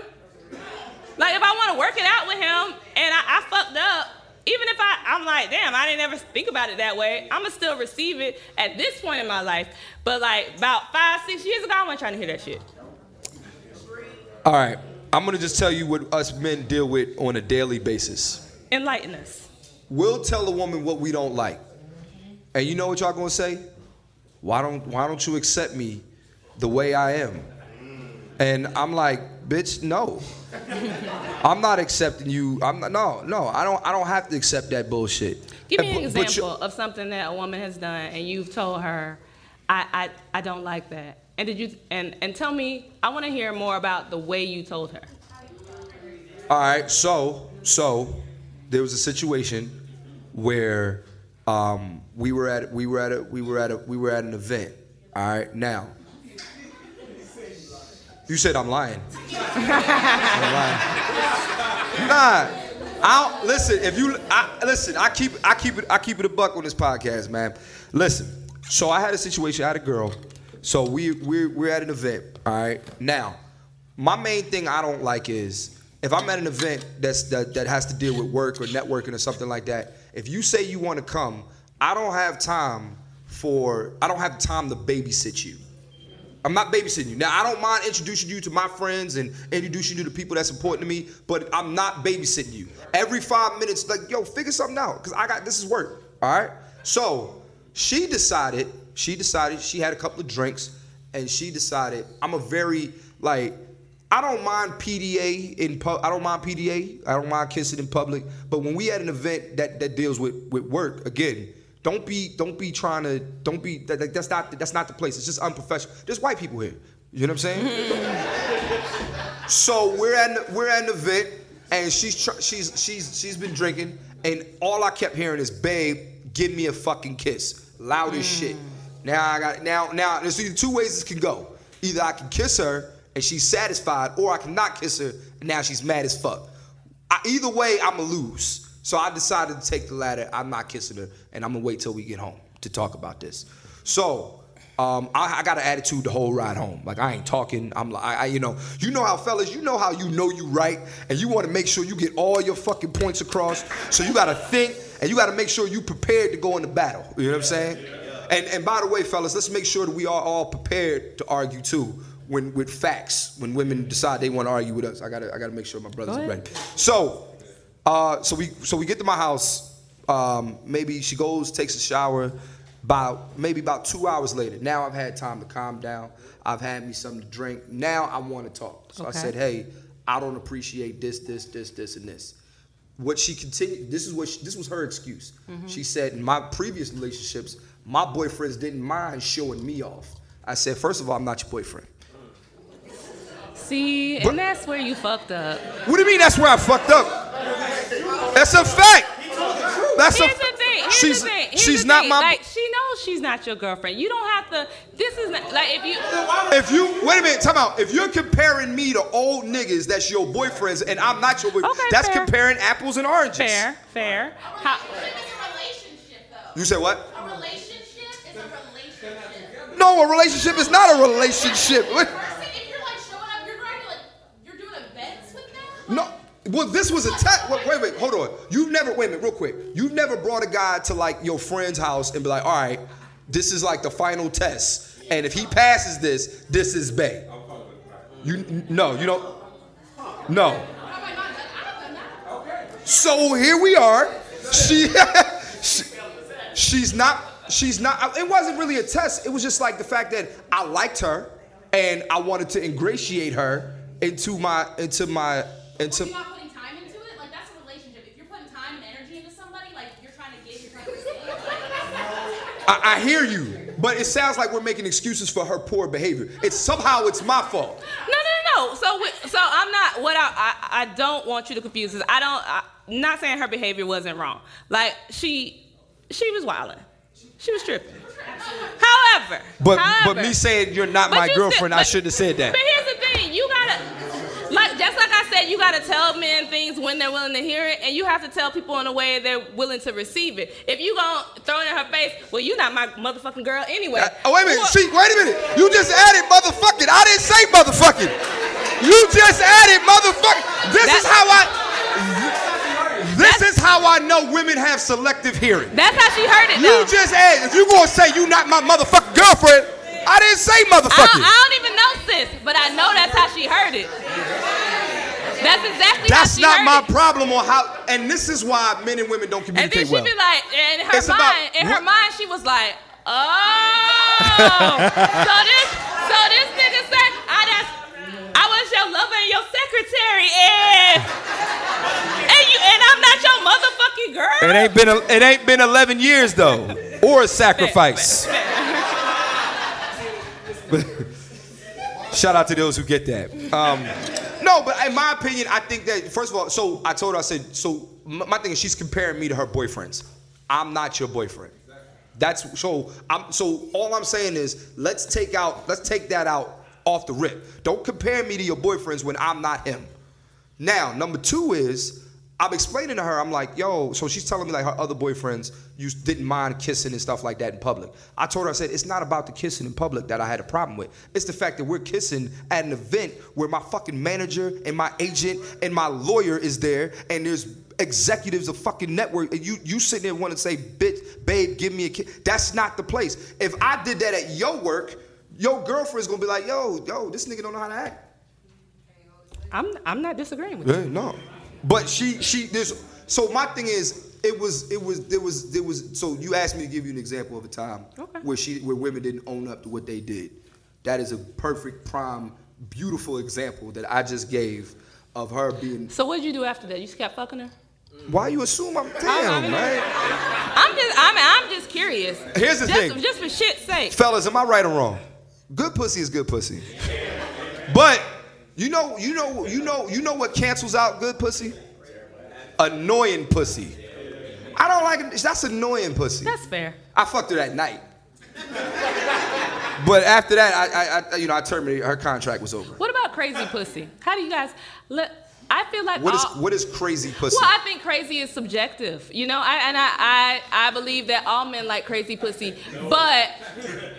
Like if I want to work it out with him and I, I fucked up, even if I I'm like, damn, I didn't ever think about it that way. I'ma still receive it at this point in my life. But like about five, six years ago, I wasn't trying to hear that shit. All right, I'm gonna just tell you what us men deal with on a daily basis. Enlighten us. We'll tell a woman what we don't like, and you know what y'all gonna say? Why don't Why don't you accept me the way I am? And I'm like, bitch, no. I'm not accepting you. I'm not, no, no. I don't. I don't have to accept that bullshit. Give me And an example of something that a woman has done and you've told her, I, I, I don't like that. And did you and, and tell me, I want to hear more about the way you told her. All right, so so there was a situation where um, we were at we were at a we were at a we were at an event. All right, now you said I'm lying. I'm lying. Nah, I don't, listen. If you I, listen, I keep I keep it I keep it a buck on this podcast, man. Listen, so I had a situation. I had a girl. So we we we're at an event. All right, now my main thing I don't like is if I'm at an event that's that, that has to deal with work or networking or something like that. If you say you want to come, I don't have time for I don't have time to babysit you. I'm not babysitting you. Now I don't mind introducing you to my friends and introducing you to people that's important to me, but I'm not babysitting you. Every five minutes, like, yo, figure something out. Cause I got this is work. All right. So she decided, she decided she had a couple of drinks and she decided, I'm a very like I don't mind PDA in pub. I don't mind PDA. I don't mind kissing in public. But when we at an event that, that deals with, with work, again, don't be don't be trying to don't be that, that- that's not that's not the place. It's just unprofessional. There's white people here. You know what I'm saying? so we're at we're at an event and she's tr- she's she's she's been drinking and all I kept hearing is babe, give me a fucking kiss, loud as hmm. shit. Now I got now now there's either two ways this can go. Either I can kiss her and she's satisfied, or I cannot kiss her and now she's mad as fuck. I, either way, I'ma lose. So I decided to take the latter. I'm not kissing her, and I'm gonna wait till we get home to talk about this. So um, I, I got an attitude the whole ride home. Like I ain't talking. I'm like, I, I, you know, you know how fellas, you know how you know you right, and you want to make sure you get all your fucking points across. So you got to think, and you got to make sure you prepared to go into battle. You know what I'm saying? And and by the way, fellas, let's make sure that we are all prepared to argue too. When with facts, when women decide they want to argue with us, I gotta I gotta make sure my brothers Go are ready. So, uh, so we so we get to my house. Um, maybe she goes, takes a shower. About maybe about two hours later. Now I've had time to calm down. I've had me something to drink. Now I want to talk. So I said, "Hey, I don't appreciate this, this, this, this, and this." What she continued. This is what she, this was her excuse. She said, "In my previous relationships, my boyfriends didn't mind showing me off." I said, first of all, I'm not your boyfriend." See, But- and that's where you fucked up. What do you mean? That's where I fucked up. That's a fact. That's Here's a. the thing. Here's she's the thing. Here's she's the not thing. my. Like she knows she's not your girlfriend. You don't have to. This is not like if you. If you wait a minute, time out. If you're comparing me to old niggas that's your boyfriends and I'm not your boyfriend, Okay, that's fair. comparing apples and oranges. Fair, fair. How, It's a relationship, though. You say what? A relationship is a relationship. No, a relationship is not a relationship. What? First thing, if you're like showing up, you're going to like, you're doing events with them. No. Well, this was a test. Wait, wait, wait, hold on. You've never, wait a minute, real quick. You've never brought a guy to like your friend's house and be like, all right, this is like the final test. And if he passes this, this is Bay. You, no, you don't. No. So here we are. She, she she's not she's not it wasn't really a test. It was just like the fact that I liked her and I wanted to ingratiate her into my into my into You're not putting time into it. Like that's a relationship. If you're putting time and energy into somebody, like you're trying to give, you're trying to receive. Like, I, I hear you, but it sounds like we're making excuses for her poor behavior. It's somehow it's my fault. No, no, no. So, we- so I'm not. What I, I, I don't want you to confuse is I don't. I, not saying her behavior wasn't wrong. Like she, she was wilding. She was tripping. However, But however, but me saying you're not my you girlfriend, I but- shouldn't have said that. But here's the thing: you gotta, like, just like I said, you gotta tell men things when they're willing to hear it, and you have to tell people in a way they're willing to receive it. If you gonna throw it in her face, well, you're not my motherfucking girl anyway. Uh, oh wait a minute, Well, see, wait a minute. You just added motherfucking. I didn't say motherfucking. You just added motherfucking. This is how I. This is how I know women have selective hearing. That's how she heard it. You though. just added. If you gonna say you not my motherfucking girlfriend, I didn't say I. I don't even know sis, but I know that's how she heard it. That's exactly how That's not my it. problem on how. And this is why men and women don't communicate And then communicate she well. be like, in her It's about- mind, in her mind, she was like, oh, so this, so this nigga said, I just, I was your lover and your secretary, and and you, and I'm not your motherfucking girl. It ain't been a, it ain't been 11 years though, or a sacrifice. Shout out to those who get that. Um, no, but in my opinion, I think that first of all, so I told her I said so. My thing is she's comparing me to her boyfriends. I'm not your boyfriend. That's so. I'm so. All I'm saying is let's take out let's take that out off the rip. Don't compare me to your boyfriends when I'm not him. Now, number two is I'm explaining to her, I'm like, yo, so she's telling me like her other boyfriends you didn't mind kissing and stuff like that in public. I told her, I said, it's not about the kissing in public that I had a problem with. It's the fact that we're kissing at an event where my fucking manager and my agent and my lawyer is there and there's executives of fucking network and you you sitting there wanting to say, bitch, babe, give me a kiss. That's not the place. If I did that at your work, your girlfriend's gonna be like, yo, yo, this nigga don't know how to act. I'm, I'm not disagreeing with you. No. But she she there's so my thing is it was it was there was there was so you asked me to give you an example of a time Okay. where she where women didn't own up to what they did. That is a perfect prime beautiful example that I just gave of her being So what did you do after that? You just kept fucking her? why you assume I'm damn, right? I'm just, I'm, I'm just curious. Here's the just, thing. just for shit's sake. Fellas, am I right or wrong? Good pussy is good pussy. But you know, you know, you know, you know what cancels out good pussy? Annoying pussy. I don't like it. That's annoying pussy. That's fair. I fucked her that night. But after that, I, I, I, you know, I terminated. Her contract was over. What about crazy pussy? How do you guys? Look, I feel like What is all, what is crazy pussy? Well, I think crazy is subjective, you know, I, and I, I, I believe that all men like crazy pussy, but,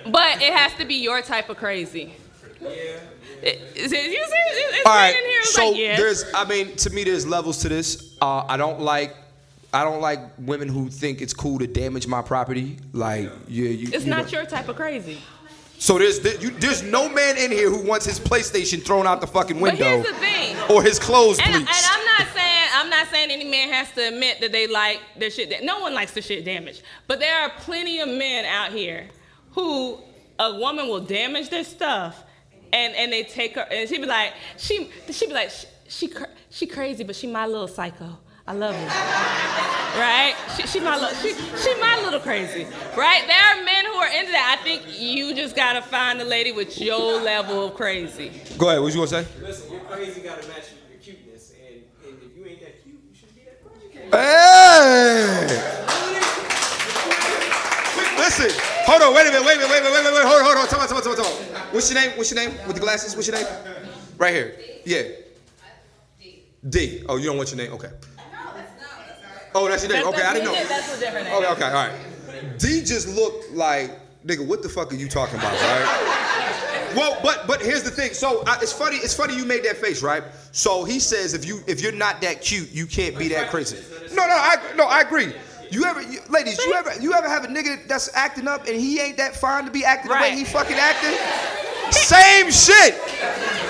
but it has to be your type of crazy. Yeah. It, it's, you see, it's, it's All right. in here. So like, there's, I mean, to me, there's levels to this. Uh, I don't like, I don't like women who think it's cool to damage my property. Like, yeah, you. It's you not know. your type of crazy. So there's there, you, there's no man in here who wants his PlayStation thrown out the fucking But window here's the thing. or his clothes And, and. I'm not saying I'm not saying any man has to admit that they like their shit. Da- no one likes their shit damaged. But there are plenty of men out here who a woman will damage their stuff, and and they take her and she be like she she be like she she, she crazy, but she my little psycho. I love her. Right? She, she my little she, she my little crazy. Right? There are men who are into that. I think you just gotta find a lady with your level of crazy. Go ahead. What you gonna say? Listen, your crazy gotta match your cuteness, and, and if you ain't that cute, you shouldn't be that crazy. Hey! Listen, hold on, wait a minute, wait a minute, wait a minute, wait a minute, wait, hold on, hold on, come on, come on, come on, come on. What's your name? What's your name? With the glasses, what's your name? Right here. Yeah. D. Oh, you don't want your name? Okay. No, that's not. Oh, that's your name. Okay, I didn't know. That's a different name. Okay, okay, all right. D just looked like, nigga, what the fuck are you talking about, right? Well, but but here's the thing. So uh, it's funny. It's funny you made that face, right? So he says if you if you're not that cute, you can't be that crazy. No, no, I no, I agree. You ever, you, ladies, you ever you ever have a nigga that's acting up and he ain't that fine to be acting the way he fucking acting? Same shit.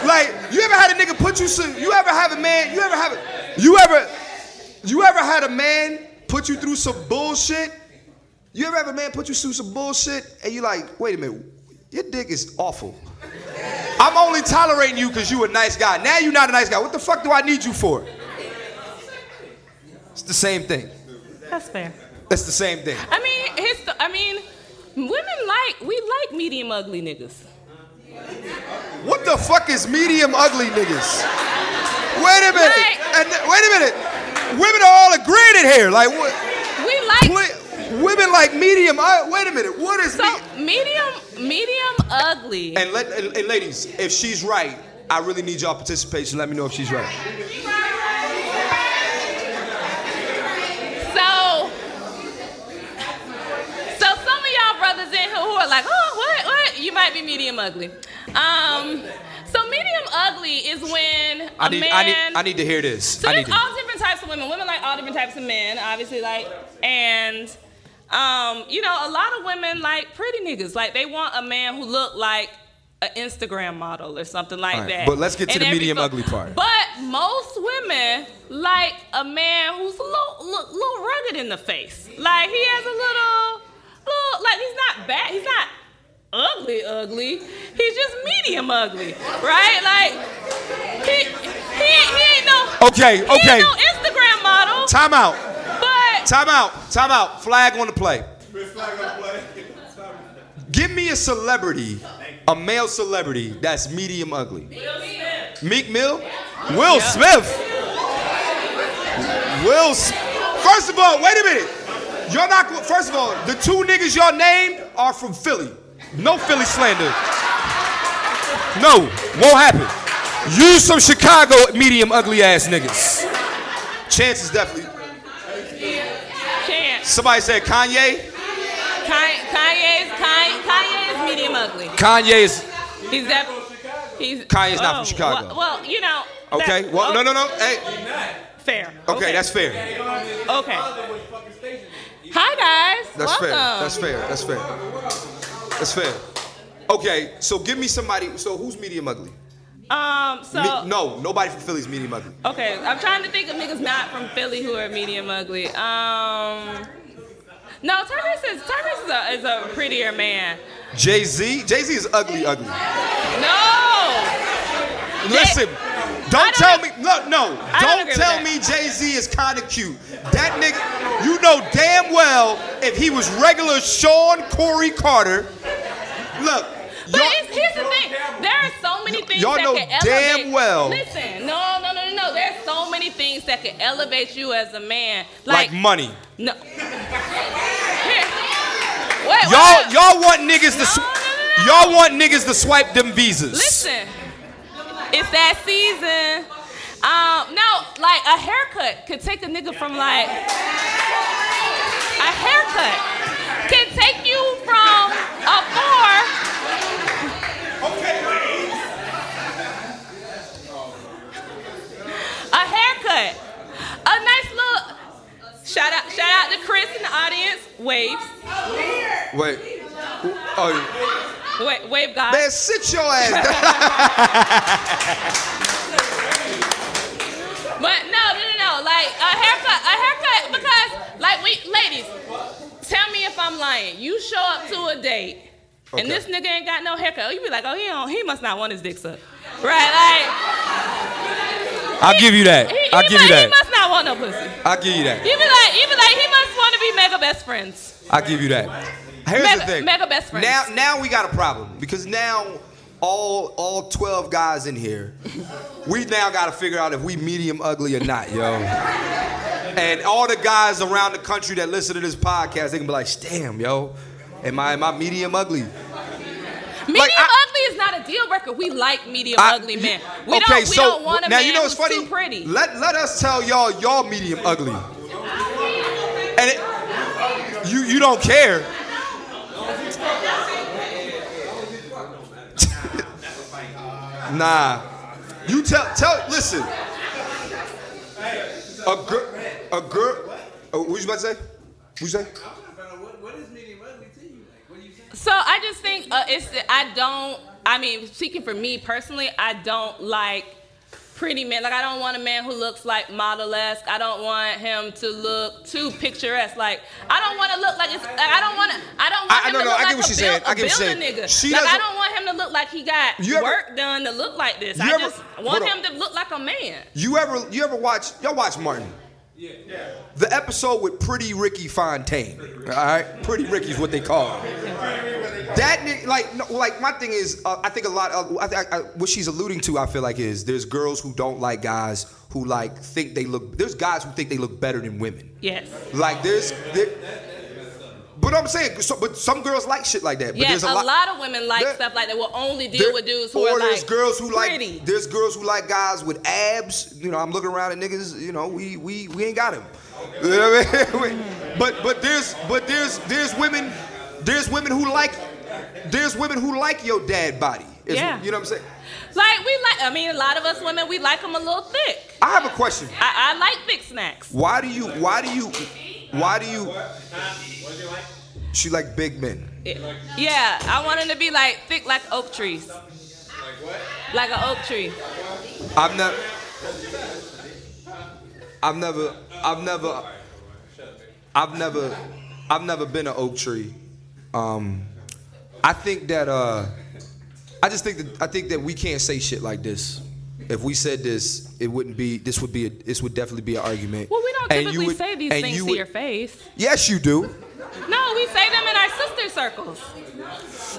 Like you ever had a nigga put you some? You ever have a man? You ever have a? You ever? You ever had a man put you through some bullshit? You ever have a man put you through some bullshit and you like, wait a minute, your dick is awful. I'm only tolerating you because you a nice guy. Now you're not a nice guy. What the fuck do I need you for? It's the same thing. That's fair. It's the same thing. I mean, his, I mean, women like we like medium ugly niggas. What the fuck is medium ugly niggas? Wait a minute. Right. And wait a minute. Women are all agreed in here. Like what? We like women like medium. Uh, wait a minute. What is so me? medium, medium ugly. And, let, and, and ladies, if she's right, I really need y'all participation. Let me know if she's right. So, so some of y'all brothers in here who are like, oh, what, what? You might be medium ugly. Um, so medium ugly is when a I need, man. I need, I need to hear this. So I there's all different types of women. Women like all different types of men, obviously, like, and um, you know, a lot of women like pretty niggas. Like they want a man who look like an Instagram model or something like right, that. but let's get to And the medium fo- ugly part. But most women like a man who's a little, little, little rugged in the face. Like he has a little, little, like he's not bad. He's not ugly, ugly. He's just medium ugly, right? Like he, he, he ain't no. Okay, He okay. ain't no Instagram model, Time out. but Time out. Time out. Flag on the play. Give me a celebrity, a male celebrity that's medium ugly. Meek Mill? Will Smith? Will S- First of all, wait a minute. You're not go- first of all, the two niggas y'all named are from Philly. No Philly slander. No, won't happen. Use some Chicago medium ugly ass niggas. Chances definitely. can't. Somebody said Kanye. Kanye, Kanye's Kanye, Kanye is medium ugly. Kanye is He's that. He's Kanye's not from oh, Chicago. Well, well, you know. okay. that- Well, oh, no, no, no. Hey, Fair. okay, that's fair. Okay. Hi guys. That's Welcome. fair. That's fair. That's fair. That's fair. Okay, so give me somebody. So who's medium ugly? Um. So. Me- no, nobody from Philly's medium ugly. Okay, I'm trying to think of niggas not from Philly who are medium ugly. Um. No, Tyrese is Tyrese is a, is a prettier man. Jay Z. Jay Z is ugly, ugly. No. Listen, don't tell me. No, no. I don't Don't tell me Jay Z is kind of cute. That nigga, you know damn well if he was regular Shawn Corey Carter. Look, But here's the thing. There are so many things Y'all that know can damn well- Listen, no, no, no, no, no. There's so many things that can elevate you as a man. like Like, money. no. Wait, Y'all, y'all want niggas to, No, sw- no, no, no. y'all want niggas to swipe them visas. Listen, it's that season. Um, no, like a haircut could take a nigga from like a haircut can take you from a four. Okay, A haircut, a nice little. Shout out, shout out to Chris in the audience. Waves, Wait. Oh, wave, wave God. man, sit your ass down. But no, no, no, no. Like a haircut, a haircut, because like we, ladies, tell me if I'm lying. You show up to a date, Okay. and this nigga ain't got no haircut. You be like, oh, he don't, he must not want his dick sucked, right? Like. I'll give you that. Like, he, I'll he give mu- you He that. must not want no pussy. I'll give you that. You be like, you be like, he must want to be mega best friends. I'll give you that. Here's Mega- the thing. mega best friends. Now, now we got a problem because now all all 12 guys in here, we now got to figure out if we medium ugly or not, yo. And all the guys around the country that listen to this podcast, they can be like, "Damn, yo, am I am I medium ugly?" Medium Like, I- ugly is not a deal breaker. We like medium I- ugly men. We okay, don't, we so don't want a now man you know what's funny. too pretty. Let let us tell y'all y'all medium ugly, and it, you you don't care. Nah. You tell tell listen. A girl a girl oh, what you about to say? What you say? So I just think uh, it's I don't. I mean, speaking for me personally, I don't like pretty man. Like I don't want a man who looks like model-esque. I don't want him to look too picturesque. Like I don't want to look like it's. Like, I don't want to. I don't want I- him no, to no, look I get like what a, she's build, a get what building saying. nigga. She like I don't want him to look like he got ever- work done to look like this. I ever- just want hold on. him to look like a man. You ever you ever watch y'all watch Martin? Yeah. The episode with Pretty Ricky Fontaine. All right? Pretty Ricky's what they call him. That like, no, like my thing is, uh, I think a lot. Of, I, think- I, what she's alluding to, I feel like, is there's girls who don't like guys who like think they look. There's guys who think they look better than women. Yes. Like there's, there, but I'm saying, so, but some girls like shit like that. But Yes, there's a a, lot, of women like there- stuff like that. Will only deal there- with dudes who or are there's like girls who pretty. like there's girls who like guys with abs. You know, I'm looking around at niggas. You know, we we we ain't got him. You know what I mean? but but there's but there's there's women there's women who like there's women who like your dad body. Yeah. You know what I'm saying? Like we like. I mean, a lot of us women we like them a little thick. I have a question. I, I like thick snacks. Why do you why do you why do you she like big men? Yeah, I want them to be like thick like oak trees. Like what? Like an oak tree. I've never I've never I've never I've never I've never been an oak tree. Um I think that uh I just think that I think that we can't say shit like this. If we said this, it wouldn't be this would be a, this would definitely be an argument. Well, we don't And typically would- say these things you to your face. Yes, you do. No, we say them in our sister circles.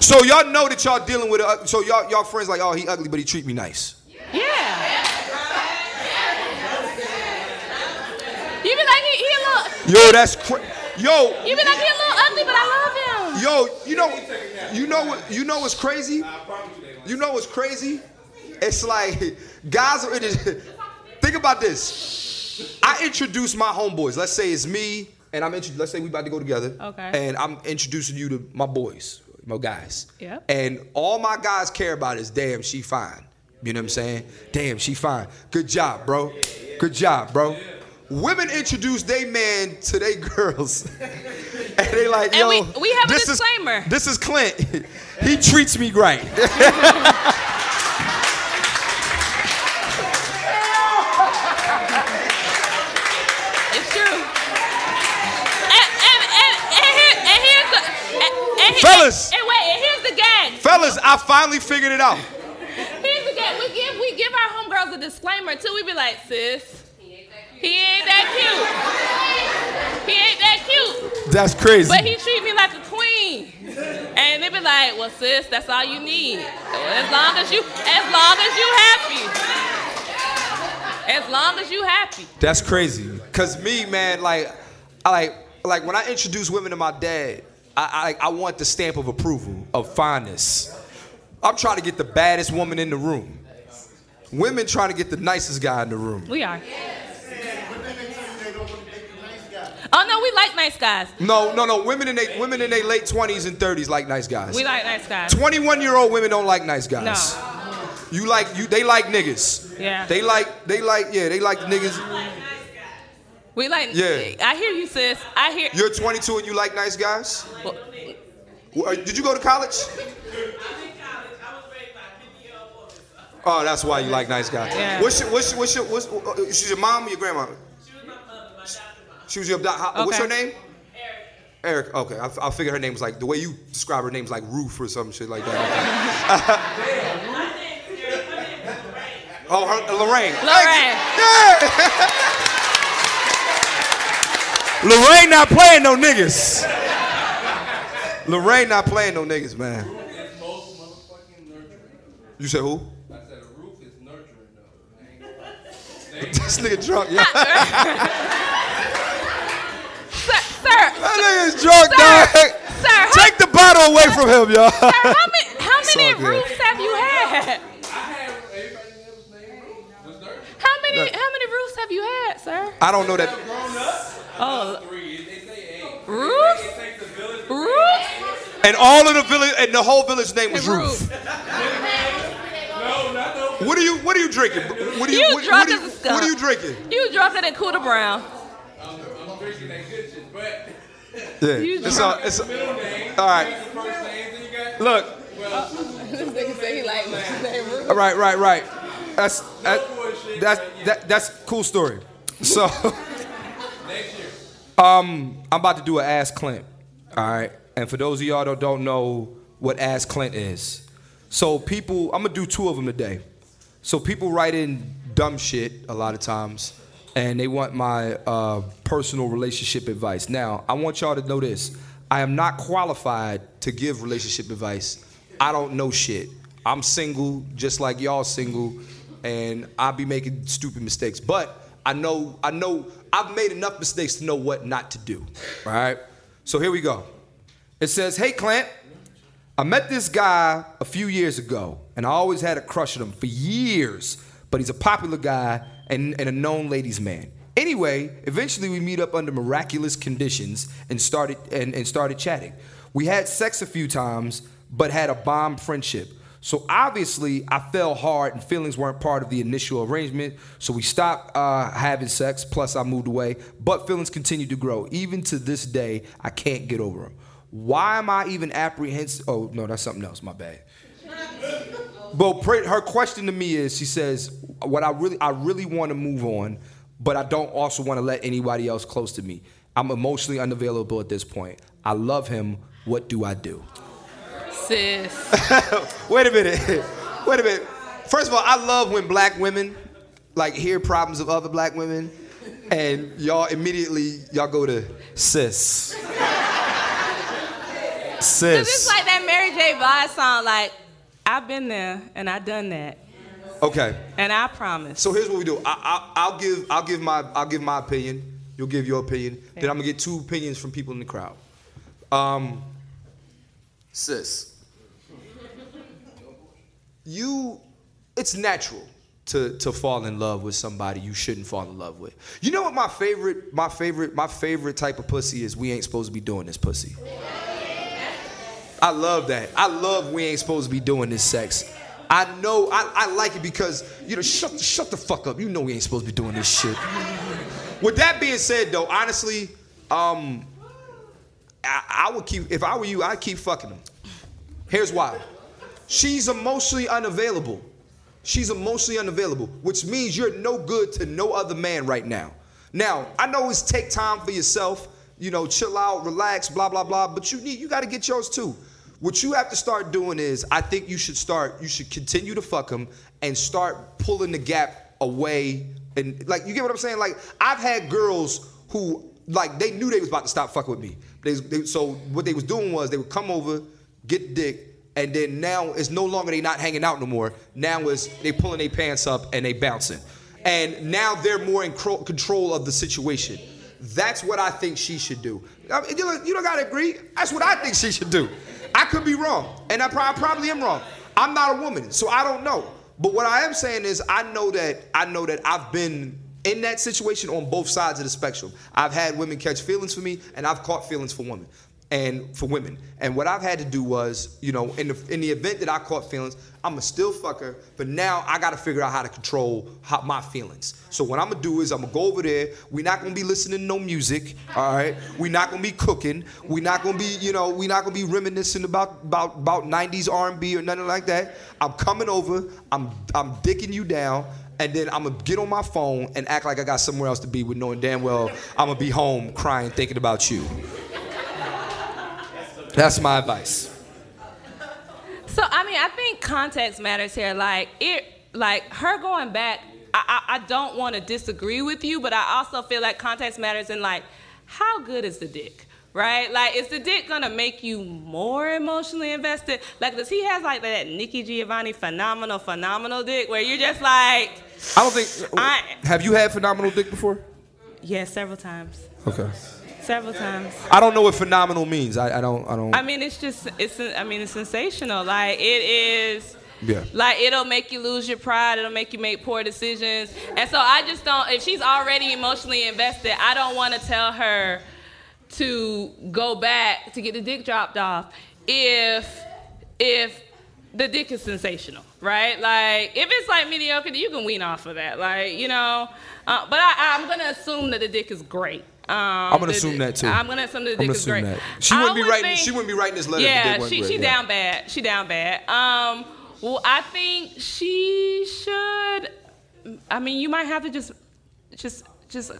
So y'all know that y'all dealing with a, so y'all y'all friends like, oh, he ugly, but he treat me nice. Yeah. You be like he, he a little. Yo, that's cra- yo, You be like he a little ugly, but I love him. yo. You know, you know what? You know what's crazy? You know what's crazy? It's like guys are in it. Think about this. I introduce my homeboys. Let's say it's me, and I'm intro- let's say we about to go together. Okay. And I'm introducing you to my boys, my guys. Yep. And all my guys care about is, damn, she fine. You know what I'm saying? Damn, she fine. Good job, bro. Good job, bro. Women introduce they man to they girls, and they like, And yo, we- we have a this disclaimer. Is, this is Clint. he treats me right. he- Fellas. And wait, and here's the gag. Fellas, I finally figured it out. Here's the gag. We give we give our homegirls a disclaimer too. We be like, sis, he ain't that cute. He ain't that cute. That's crazy. But he treat me like a queen. And they be like, well, sis, that's all you need. As long as you, as long as you happy. As long as you happy. That's crazy. Cause me, man, like, I like, like when I introduce women to my dad, I, I, I want the stamp of approval, of fineness. I'm trying to get the baddest woman in the room. Women trying to get the nicest guy in the room. We are. Oh no, we like nice guys. No, no, no. Women in they women in their late 20s and 30s like nice guys. We like nice guys. 21 year old women don't like nice guys. No. You like you. They like niggas. Yeah. They like. They like. Yeah. They like niggas. We like. Yeah. I hear you, sis. I hear. You're 22 and you like nice guys. Well, Well, uh, Did you go to college? I did college. I was very fast. Hit the elbow. Oh, that's why you like nice guys. Yeah. What's your, what's your, what's your, what's, uh, she's your mom or your grandma? She was your adopted. how- What's Okay. her name? Eric. Eric, okay, I, I figured her name was like the way you describe her name's like Ruth or some shit like that. oh, her, Lorraine. Lorraine. Yeah. Lorraine not playing no niggas. Lorraine not playing no niggas, man. It's most motherfucking. You said who? I said a roof is nurturing though. this nigga drunk, yeah. Sir, sir, That nigga's drunk, Sir. dog. sir, how, Take the bottle away from him, y'all. sir, how many, how many roofs have you had? I had everybody that Roof. How many, how many roofs have you had, sir? I don't know that. Grown up, Oh, three. They say eight. roofs? It takes a village. to And all of the village, and the whole village name was Roof. Ruth. No, not those What are you What are you drinking? What are you You what, drunk what are as a you, what are you drinking? You drunker than Cooter Brown. I'm, I'm drinking that good shit, but Yeah. You It's all, it's middle name, all right. the first names that you got. Look. All right, right, right. That's that, that's that, that's a cool story. So, Next year. Um, I'm about to do an ask Clint. All right, and for those of y'all that don't know what ask Clint is, so people, I'm gonna do two of them today. So people write in dumb shit a lot of times, and they want my uh, personal relationship advice. Now, I want y'all to know this: I am not qualified to give relationship advice. I don't know shit. I'm single, just like y'all single, and I be making stupid mistakes. But I know, I know, I've made enough mistakes to know what not to do. All right. So here we go. It says, "Hey Clint, I met this guy a few years ago, and I always had a crush on him for years. But he's a popular guy and, and a known ladies' man. Anyway, eventually we meet up under miraculous conditions and started and, and started chatting. We had sex a few times, but had a bomb friendship. So obviously, I fell hard, and feelings weren't part of the initial arrangement. So we stopped uh, having sex. Plus, I moved away, but feelings continued to grow. Even to this day, I can't get over them. Why am I even apprehensive? Oh no, that's something else. My bad. But her question to me is, she says, "What I really, I really want to move on, but I don't also want to let anybody else close to me. I'm emotionally unavailable at this point. I love him. What do I do?" Sis. Wait a minute. Wait a minute. First of all, I love when black women like hear problems of other black women, and y'all immediately y'all go to sis. Cause it's Sis. like that Mary J. Blige song, like, I've been there and I done that. Okay. And I promise. So here's what we do. I, I, I'll give I'll give my I'll give my opinion. You'll give your opinion. Then I'm gonna get two opinions from people in the crowd. Um, sis, you, it's natural to to fall in love with somebody you shouldn't fall in love with. You know what my favorite my favorite my favorite type of pussy is? We ain't supposed to be doing this pussy. I love that. I love we ain't supposed to be doing this sex. I know I, I like it because you know shut shut the fuck up. You know we ain't supposed to be doing this shit. With that being said, though, honestly, um, I, I would keep if I were you, I'd keep fucking them. Here's why. She's emotionally unavailable. She's emotionally unavailable, which means you're no good to no other man right now. Now, I know it's take time for yourself, you know, chill out, relax, blah, blah, blah, but you need you gotta get yours too. What you have to start doing is I think you should start, you should continue to fuck them and start pulling the gap away. And like you get what I'm saying? Like I've had girls who like they knew they was about to stop fucking with me. They, they, so what they was doing was they would come over, get dick, and then now it's no longer they not hanging out no more. Now it's they pulling their pants up and they bouncing, and now they're more in control of the situation. That's what I think she should do. I mean, you, don't, you don't gotta agree. That's what I think she should do. I could be wrong, and I, prob- probably am wrong. I'm not a woman, so I don't know. But what I am saying is, I know that I know that I've been in that situation on both sides of the spectrum. I've had women catch feelings for me, and I've caught feelings for women and for women. And what I've had to do was, you know, in the in the event that I caught feelings, I'm a still fucker, but now I got to figure out how to control how, my feelings. So what I'm gonna do is I'm gonna go over there. We're not gonna be listening to no music, all right? We're not gonna be cooking. We're not gonna be, you know, we're not gonna be reminiscing about about about 90s R&B or nothing like that. I'm coming over. I'm I'm dicking you down. And then I'm gonna get on my phone and act like I got somewhere else to be with knowing damn well I'm gonna be home crying thinking about you. That's my advice. So I mean, I think context matters here. Like it, like her going back. I, I, I don't want to disagree with you, but I also feel like context matters in like how good is the dick, right? Like is the dick gonna make you more emotionally invested? Like does he has like that Nikki Giovanni phenomenal, phenomenal dick where you're just like, I don't think. Uh, I- have you had phenomenal dick before? yeah, several times, Okay. several times. I don't know what phenomenal means. I, I don't. I don't. I mean, it's just it's. I mean, it's sensational. Like it is. Yeah. Like it'll make you lose your pride. It'll make you make poor decisions. And so I just don't. If she's already emotionally invested, I don't want to tell her to go back to get the dick dropped off. If if the dick is sensational, right? Like, if it's like mediocre, you can wean off of that, like, you know. Uh, but I, I'm gonna assume that the dick is great. Um, I'm gonna assume that, too. I'm gonna assume that the dick is great. that. She wouldn't be writing. think- She wouldn't be writing this letter. if the yeah, dick wasn't she great, she yeah. down bad. She down bad. Um, well, I think she should. I mean, you might have to just, just, just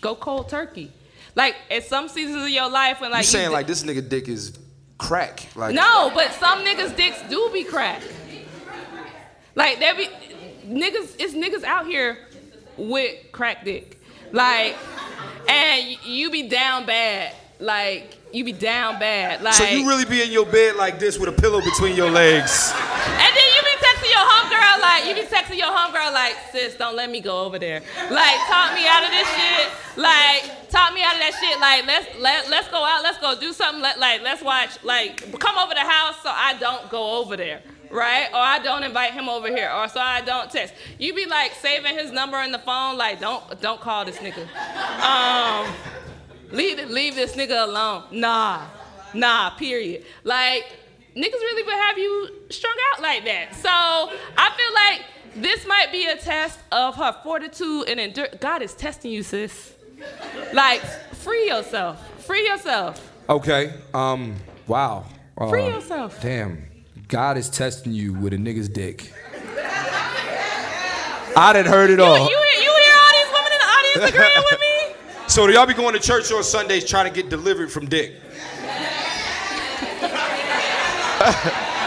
go cold turkey. Like at some seasons of your life when like You saying d- like this nigga dick is crack? Like no, but some niggas' dicks do be crack. Like there be niggas, it's niggas out here with crack dick. Like, and you be down bad. Like you be down bad. Like So you really be in your bed like this with a pillow between your legs? And then you be texting your homegirl like, you be texting your homegirl like, sis, don't let me go over there. Like, talk me out of this shit. Like, talk me out of that shit. Like, let's let let's go out, let's go do something. Let like let's watch. Like, come over the house so I don't go over there. Right? Or I don't invite him over here. Or so I don't text. You be like saving his number in the phone, like, don't don't call this nigga. Um leave leave this nigga alone. Nah. Nah, period. Like, niggas really would have you strung out like that. So I feel like this might be a test of her fortitude and endurance. God is testing you, sis. Like, free yourself. Free yourself. Okay. Um. Wow. Uh, Free yourself. Damn. God is testing you with a nigga's dick. I didn't heard it You, all. you, you hear all these women in the audience agreeing with me? So do y'all be going to church on Sundays trying to get delivered from dick?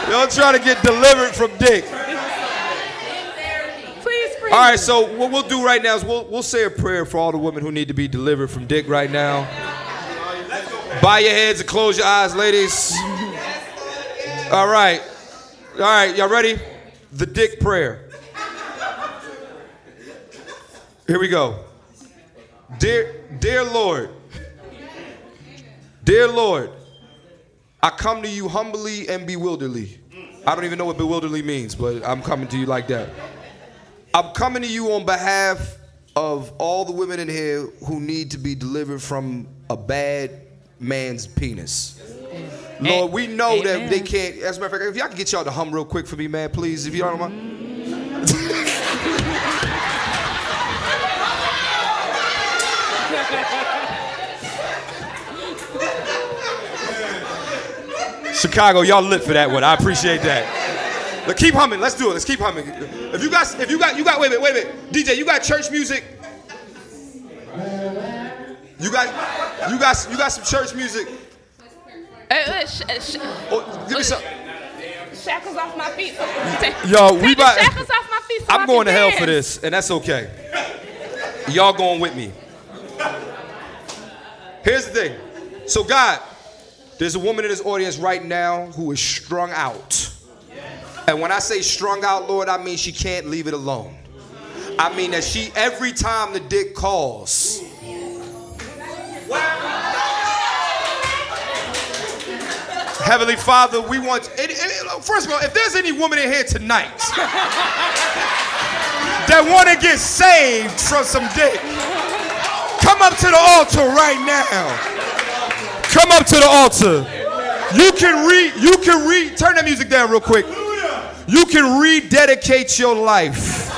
y'all trying to get delivered from dick. All right, so what we'll do right now is we'll, we'll say a prayer for all the women who need to be delivered from dick right now. Bow your heads and close your eyes, ladies. All right. All right, y'all ready? The dick prayer. Here we go. Dear, dear Lord, dear Lord, I come to you humbly and bewilderedly. I don't even know what bewilderedly means, but I'm coming to you like that. I'm coming to you on behalf of all the women in here who need to be delivered from a bad man's penis. Lord, we know that they can't. As a matter of fact, if y'all can get y'all to hum real quick for me, man, please, if you don't mind. Chicago, y'all lit for that one. I appreciate that. But keep humming. Let's do it. Let's keep humming. If you got, if you got, you got. Wait a minute. Wait a minute. DJ, you got church music. You got, you got, you got some church music. Uh, uh, sh- uh, sh- Oh, give me some. shackles off my feet. Take, Yo, we about- shackles off my feet so I'm going to hell dance. for this, and that's okay. Y'all going with me. Here's the thing. So, God, there's a woman in this audience right now who is strung out. And when I say strung out, Lord, I mean she can't leave it alone. I mean that she, every time the dick calls, Heavenly Father, we want. First of all, if there's any woman in here tonight that want to get saved from some dick, come up to the altar right now. Come up to the altar. You can read. You can read. Turn that music down real quick. You can rededicate your life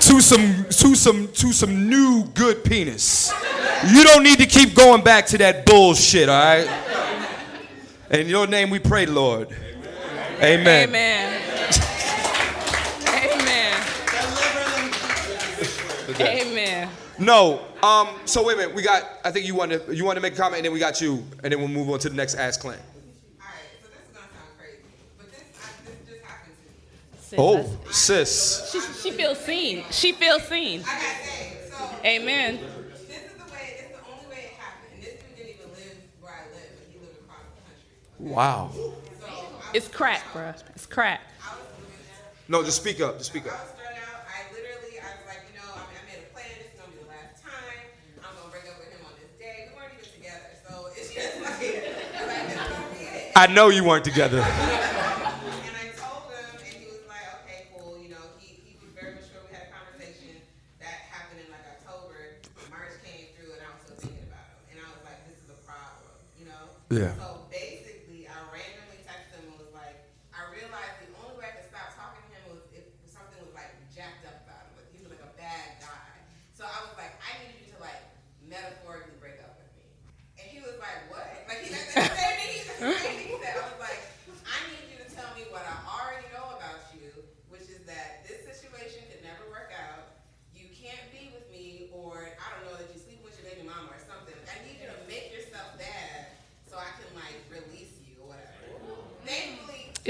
to some to some to some new good penis. You don't need to keep going back to that bullshit. All right. In your name we pray, Lord. Amen. Amen. Amen. Amen. No. Um. So wait a minute. We got. I think you want to. You want to make a comment, and then we got you, and then we'll move on to the next Ask Clint. Alright, so this gonna sound crazy, but this, I, just happened. Oh, sis. She, she feels seen. She feels seen. I got saved, so Amen. this is the way, this is the only way it happened. And this dude didn't even live where I live, but he lived across the country. Wow. So It's crack, bro. It's crack. I was moving there. No, just speak up. Just speak I up. was starting out, I literally, I was like, you know, I, mean, I made a plan, this is gonna be the last time. I'm gonna break up with him on this day. We weren't even together, so it's just like, it's like this is gonna be it. I know you weren't together. And I told him, and he was like, okay, cool. You know, he, he was very mature. We had a conversation that happened in like October. March came through, and I was still thinking about him. And I was like, this is a problem, you know? Yeah. So basically, I randomly texted him and was like, I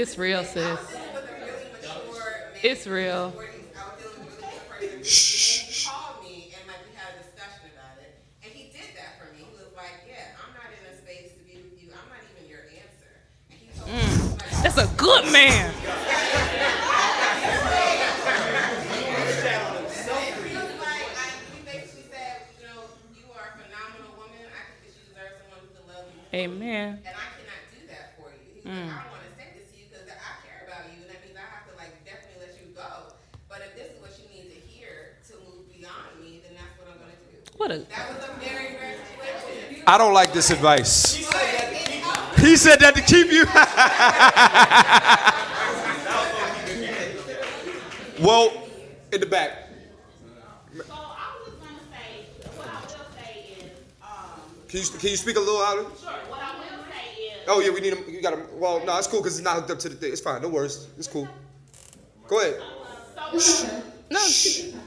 It's real, sis. with a really mature man. It's real. where he's- I was dealing with a really mature person. And he called me and like we had a discussion about it. And he did that for me. He was like, Yeah, I'm not in a space to be with you. I'm not even your answer. And he told me he was like, That's a good man. he was like, I, he basically said, you know, you are a phenomenal woman. I think that you deserve someone who can love you. Amen. And I cannot do that for you. He was like, I don't want to say this to you because I care about you, and that means I have to like definitely let you go. But if this is what you need to hear to move beyond me, then that's what I'm gonna do. What a That was a very rare situation. I don't like this advice. But it helped He said that to keep you. well, in the back. So I was just gonna say, what I will say is, um, Can you, can you speak a little louder? sure, what I will say is, Oh yeah, we need him. You got him. Well, no, it's cool because it's not hooked up to the thing. It's fine. No worries. It's cool. Go ahead. so no.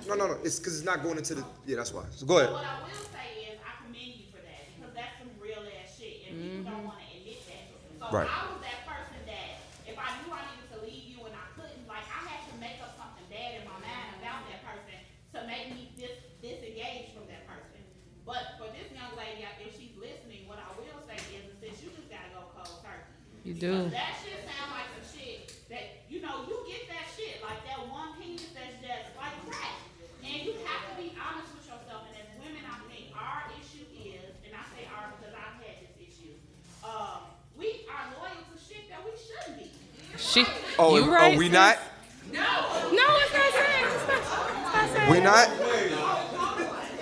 No, no, no. It's because it's not going into the. Yeah, that's why. So go ahead. what I will say is, I commend you for that because that's some real ass shit, and people don't want to admit that. So Right. I was that person that if I knew I needed to leave you and I couldn't, like I had to make up something bad in my mind about that person to make me dis disengage from that person. But for this young lady, if she's listening, what I will say is, is that you just gotta go cold turkey. You do. Because that shit sound like some shit that, you know, you get that shit, like that one penis that's just like crack. And you have to be honest with yourself. And as women, I think our issue is, and I say our because I've had this issue, um, we are loyal to shit that we shouldn't be. She. Oh, you oh, right, are we sis. not? No, No, it's not saying. It's not, it's not saying. We not?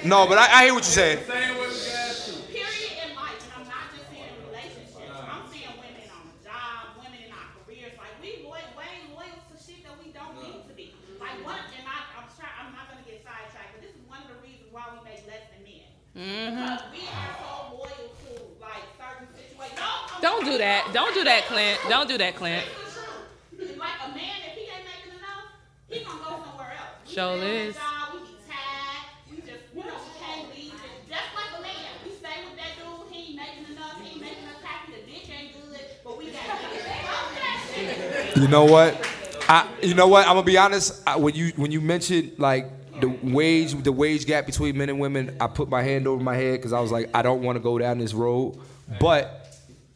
No, but I, I hear what you're saying. Saying what guys. Period in life, and I'm not just saying in relationships. I'm saying women on the job, women in our careers. Like we loyal, way loyal to shit that we don't need to be. Like what? And I, I'm trying. I'm not gonna get sidetracked, but this is one of the reasons why we make less than men. Mm-hmm. Because we are so loyal to like certain situations. Don't do that. Don't do that, Clint. Don't do that, Clint. It's the truth. Like a man, if he ain't making enough, he gonna go somewhere else. We Sure stay on the is. job, we be tired, we just, you know, we can't leave. And Just like a man, we stay with that dude, he ain't making enough, he ain't making us happy, the dick ain't good, but we got that shit. You know what? I, you know what? I'm gonna be honest. I, when you when you mentioned like the wage the wage gap between men and women, I put my hand over my head because I was like, I don't want to go down this road. But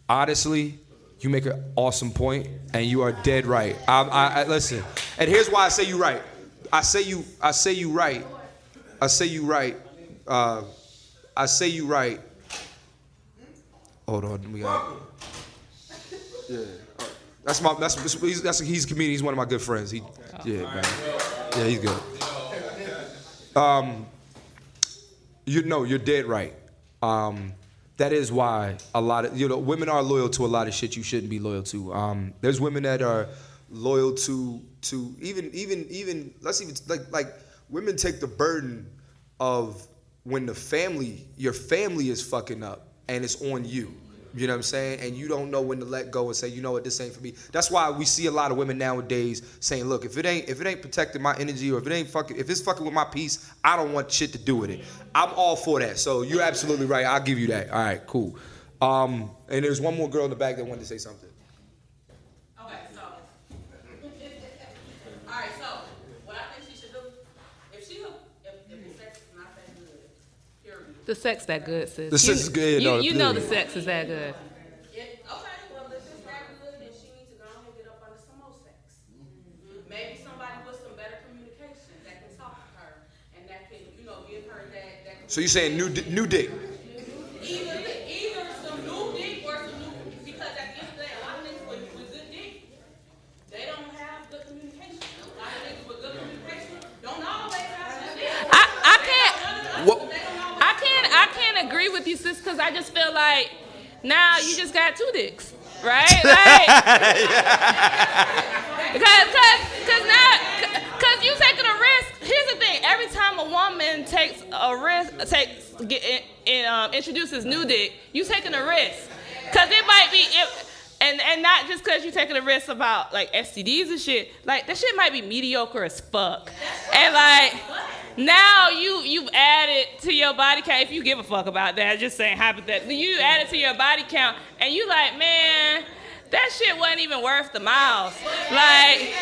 honestly, you make an awesome point, and you are dead right. I, I, I listen, and here's why I say you right. I say you I say you right. I say you right. Uh, I say you right. Hold on, we got. Yeah. uh, That's my that's he's, that's he's a comedian. He's one of my good friends. He yeah man. Yeah, he's good. Um, you know you're dead right. Um, that is why a lot of you know women are loyal to a lot of shit you shouldn't be loyal to. Um, there's women that are loyal to to even even even let's even like like women take the burden of when the family your family is fucking up and it's on you. You know what I'm saying? And you don't know when to let go and say, you know what, this ain't for me. That's why we see a lot of women nowadays saying, look, if it ain't if it ain't protecting my energy or if it ain't fucking if it's fucking with my peace, I don't want shit to do with it. I'm all for that. So you're absolutely right. I'll give you that. All right, cool. Um, and there's one more girl in the back that wanted to say something. Okay, so. Alright, so, what I think she should do, if she, if, if the sex is not that good, period. The sex that good, sis. The sex is good, You, no, you know yeah. the sex is that good. It, okay, well, if it's that can talk to her and that can, you know, give her that that can be a good, then she needs to go on and get up under some more sex. Maybe somebody with some better communication that can talk to her and that can, you know, give her that, that. So you're saying new di- new dick? Either, either some new dick or some new, because at the end of the day, a lot of niggas with, with good dick, they don't have good communication. A lot of niggas with good communication don't always have good dick. I, I can't. What? They don't always I can't I can't agree with you, sis, because I just feel like now you just got two dicks, right? Like, because, cause, cause now, cause you taking a risk. Here's the thing: every time a woman takes a risk, takes get in, in, um, introduces new dick, you taking a risk, cause it might be it. And, and not just because you're taking a risk about like STDs and shit, like that shit might be mediocre as fuck. And like now you you've added to your body count. If you give a fuck about that, just saying hypothetically, you add it to your body count, and you like, man, that shit wasn't even worth the miles. Like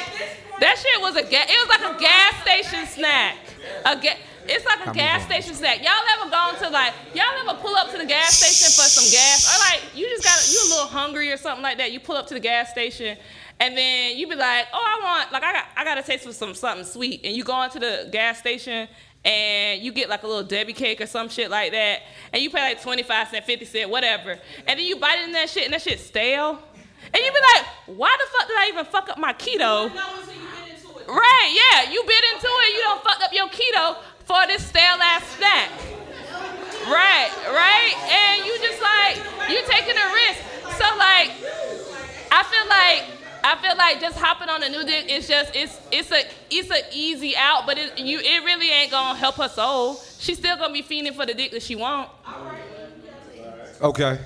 that shit was a ga- it was like a gas station snack. A ga- it's like a gas station snack. Y'all ever gone to like y'all ever pull up to the gas station for some gas or like you just got you a little hungry or something like that. You pull up to the gas station and then you be like, oh I want like I got I got a taste for some something sweet and you go into the gas station and you get like a little Debbie cake or some shit like that and you pay like 25 cent, 50 cent, whatever. And then you bite into that shit and that shit's stale. And you be like, why the fuck did I even fuck up my keto? Right, yeah, you bit into it, you don't fuck up your keto for this stale ass snack. Right, right? And you just like, you taking a risk. So like, I feel like I feel like just hopping on a new dick is just it's it's a it's a easy out, but it you it really ain't gonna help her soul. She's still gonna be fiending for the dick that she want. Okay.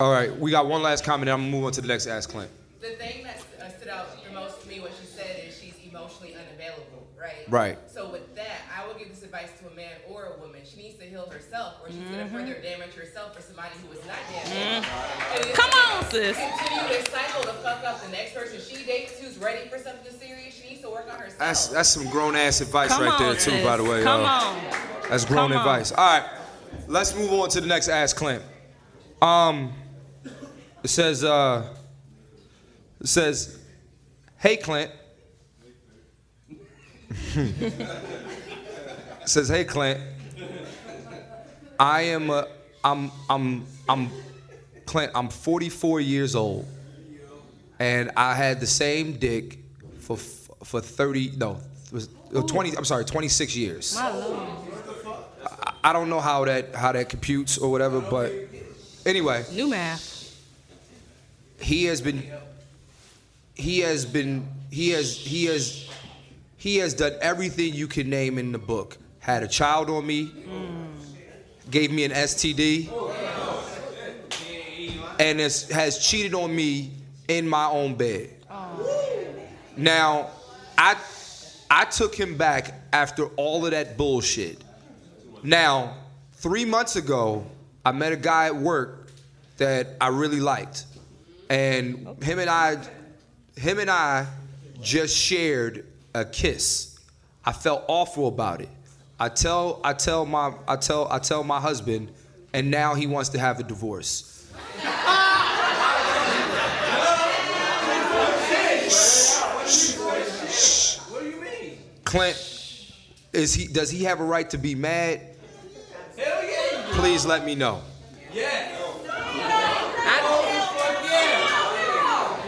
All right. We got one last comment. I'm gonna move on to the next Ask Clint. The thing that uh, stood out the most to me, what she said, is she's emotionally unavailable, right? Right. So with that, I would give this advice to a man or a woman. She needs to heal herself, or she's gonna further damage herself for somebody who is not damaged. And Come on, sis. Continue this cycle to fuck up the next person she dates who's ready for something serious. She needs to work on herself. That's that's some grown ass advice Come right there on, too, by the way. Come yo. on. That's grown Come on. advice. All right. Let's move on to the next ask Clint. Um, it says uh, it says, "Hey Clint." it says, "Hey Clint, I am a, I'm I'm I'm Clint. I'm 44 years old, and I had the same dick for for 30 no was it 20 I'm sorry 26 years. My lord. I don't know how that how that computes or whatever, but anyway, New math. he has been he has been he has he has he has done everything you can name in the book. Had a child on me, mm. Gave me an STD, and has, has cheated on me in my own bed. Now, I I took him back after all of that bullshit. Now, three months ago, I met a guy at work that I really liked, and him and I, him and I, just shared a kiss. I felt awful about it. I tell, I tell my, I tell, I tell my husband, and now he wants to have a divorce. What do you mean? Clint, is he? Does he have a right to be mad? Hell yeah. Please let me know. Yeah.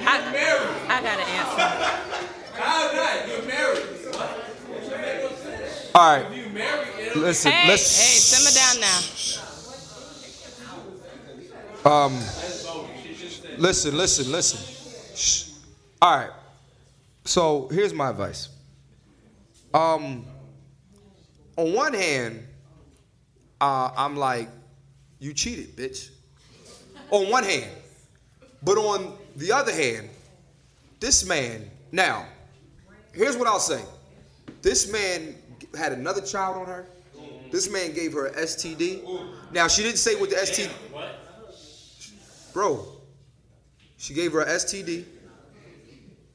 I, Married. I got an answer. How not? You're married. What? That make no sense. All right, You married. It'll listen, Hey, hey, let's. simmer down now. Um, listen, listen, listen. Shh. All right. So here's my advice. Um, on one hand, uh, I'm like, you cheated, bitch. On one hand, but on the other hand, this man. Now, here's what I'll say. This man had another child on her. This man gave her an STD. Now she didn't say what the STD. Bro, she gave her a STD,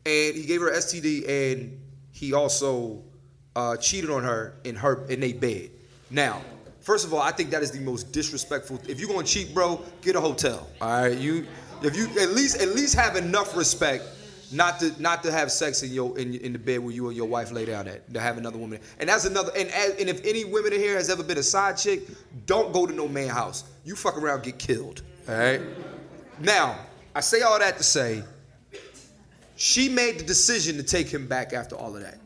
and he gave her a STD, and he also uh, cheated on her in her in a bed. Now, first of all, I think that is the most disrespectful. If you're gonna cheat, bro, get a hotel. All right, you if you at least at least have enough respect not to not to have sex in your in, in the bed where you and your wife lay down at to have another woman. And that's another. And and if any women in here has ever been a side chick, don't go to no man house. You fuck around, get killed. All right. Now, I say all that to say, she made the decision to take him back after all of that.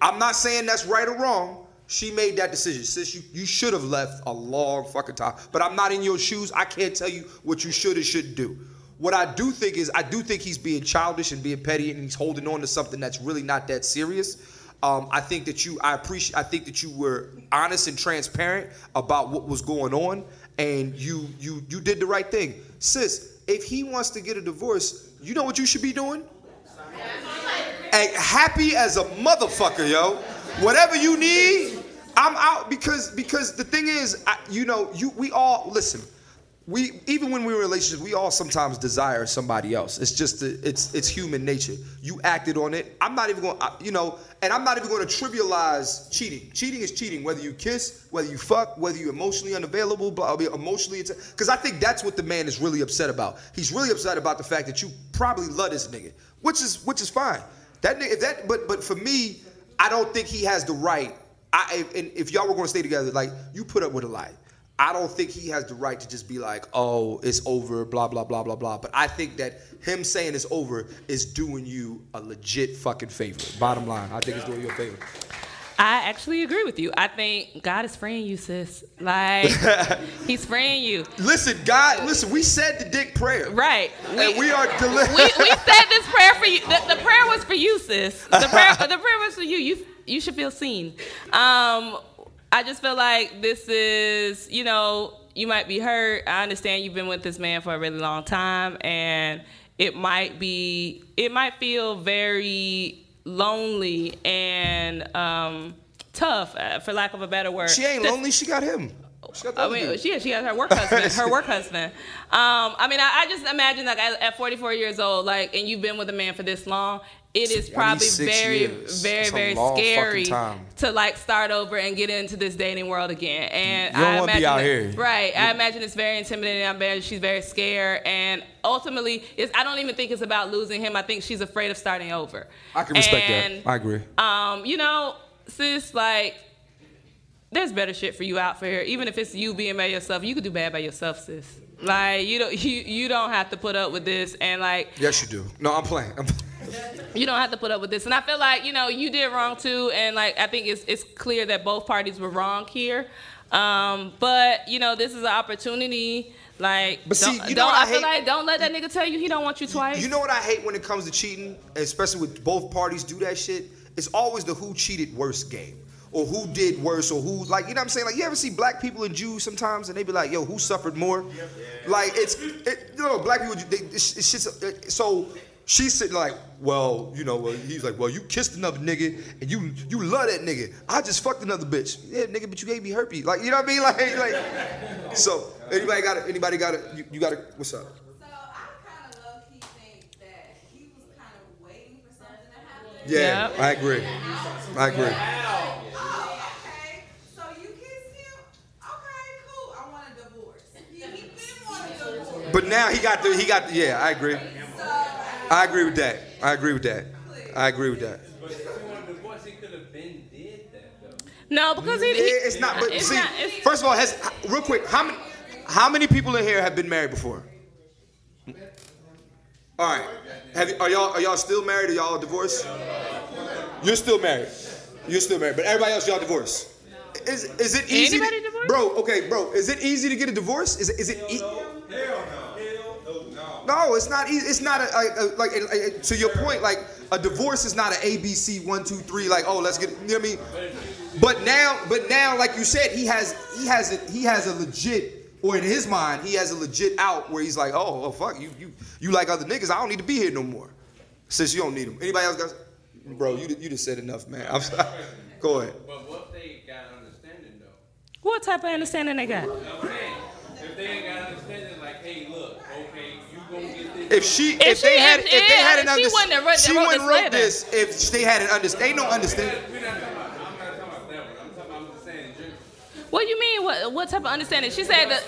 I'm not saying that's right or wrong. She made that decision. Sis, you, you should have left a long fucking time. But I'm not in your shoes. I can't tell you what you should or shouldn't do. What I do think is, I do think he's being childish and being petty, and he's holding on to something that's really not that serious. Um, I think that you, I appreciate, I think that you were honest and transparent about what was going on, and you, you, you did the right thing, sis. If he wants to get a divorce, you know what you should be doing? and happy as a motherfucker, yo. Whatever you need, I'm out because because the thing is, I, you know, you we all listen. We even when we're in relationships, we all sometimes desire somebody else. It's just the, it's it's human nature. You acted on it. I'm not even going, to you know, and I'm not even going to trivialize cheating. Cheating is cheating, whether you kiss, whether you fuck, whether you're emotionally unavailable, blah, blah, emotionally, because I think that's what the man is really upset about. He's really upset about the fact that you probably love this nigga, which is which is fine. That nigga, if that, but but for me, I don't think he has the right. I if, and if y'all were going to stay together, like you put up with a lie. I don't think he has the right to just be like, oh, it's over, blah, blah, blah, blah, blah. But I think that him saying it's over is doing you a legit fucking favor. Bottom line, I think it's doing you a favor. I actually agree with you. I think God is freeing you, sis. Like He's freeing you. Listen, God, listen, we said the dick prayer. Right. and we are deli- we, we said this prayer for you. The, the prayer was for you, sis. The prayer, the prayer was for you. You you should feel seen. Um, I just feel like this is, you know, you might be hurt. I understand you've been with this man for a really long time, and it might be, it might feel very lonely and um, tough, uh, for lack of a better word. She ain't lonely, she got him. She got I mean, dude. she she has her work husband. Her work husband. Um, I mean, I, I just imagine like at, at 44 years old, like, and you've been with a man for this long. It is probably very, years. very, That's very scary to like start over and get into this dating world again. And You don't I imagine out that- here. right? I imagine it's very intimidating. I imagine she's very scared, and ultimately, it's, I don't even think it's about losing him. I think she's afraid of starting over. I can respect and, that. I agree. um, you know, sis, like, there's better shit for you out for here. Even if it's you being by yourself, you could do bad by yourself, sis. Like, you don't, you, you don't have to put up with this, and like, Yes, you do. No, I'm playing. I'm you don't have to put up with this. And I feel like, you know, you did wrong too, and like, I think it's it's clear that both parties were wrong here. Um, but you know, this is an opportunity. Like, But see, don't, you know don't what I I feel like don't let that nigga tell you he don't want you twice. You know what I hate when it comes to cheating, especially with both parties do that shit? It's always the who cheated worse game. Or who did worse, or who like you know what I'm saying? Like you ever see black people and Jews sometimes, and they be like, "Yo, who suffered more?" Like it's, it, you know, black people. They, it's, it's just it, so she's sitting like, "Well, you know," well, he's like, "Well, you kissed another nigga, and you you love that nigga. I just fucked another bitch. Yeah, nigga, but you gave me herpes. Like you know what I mean? Like like. So anybody got it? Anybody got it? You, you got it? What's up? So I kind of low key think that he was kind of waiting for something to happen. Yeah, Yep. I agree. I agree. Oh, okay. So you kissed him? Okay, cool. I want a divorce. He, he didn't want a divorce. But now he got the he got the, yeah, I agree. I agree with that. I agree with that. I agree with that. But if he wanted a divorce, he could have been did that though. no, because he, he it's not. But it's see, not- first of all, has real quick, how many how many people in here have been married before? All right. Have are y'all are y'all still married Are y'all divorced? You're still married. You're still married, but everybody else y'all divorced. Is is it easy? to- divorced? Bro, okay, bro. Is it easy to get a divorce? Is it is it? E- No, it's not. easy. It's not a, a, a like a, a- to your point. Like a divorce is not an ABC one two three. Like oh, let's get. You know what I mean? But now, but now, like you said, he has he has a he has a legit, or in his mind, he has a legit out where he's like, oh, oh fuck you you you like other niggas. I don't need to be here no more. Since you don't need them. Anybody else got? Bro, you you just said enough, man. I'm sorry. Go ahead. But what if they got understanding though? what type of understanding they got? I'm saying, if they ain't got understanding, like, hey, look, okay, you gonna get this. If she if, If they she- had if- if, they had an if she understanding, wouldn't have wrote- she wrote wouldn't this wrote letter. this if they had an understanding. They don't understand. We're not talking about. Not talking about that one. I'm talking. I'm just saying in general. What do you mean? What what type of understanding? She said that.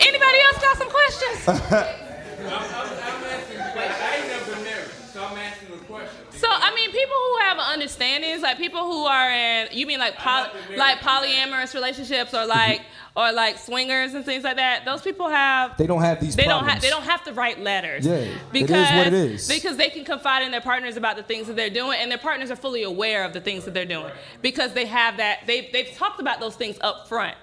Anybody else got some questions? I'm, I'm, I'm asking because I ain't never been married, so I'm asking a question. So I mean, people who have understandings, like people who are in, you mean like poly, like polyamorous relationships or like or like swingers and things like that. Those people have They don't have these they don't have they don't have to write letters. Yeah, it is because what it is. because they can confide in their partners about the things that they're doing, and their partners are fully aware of the things that they're doing because they have that they they've talked about those things up front.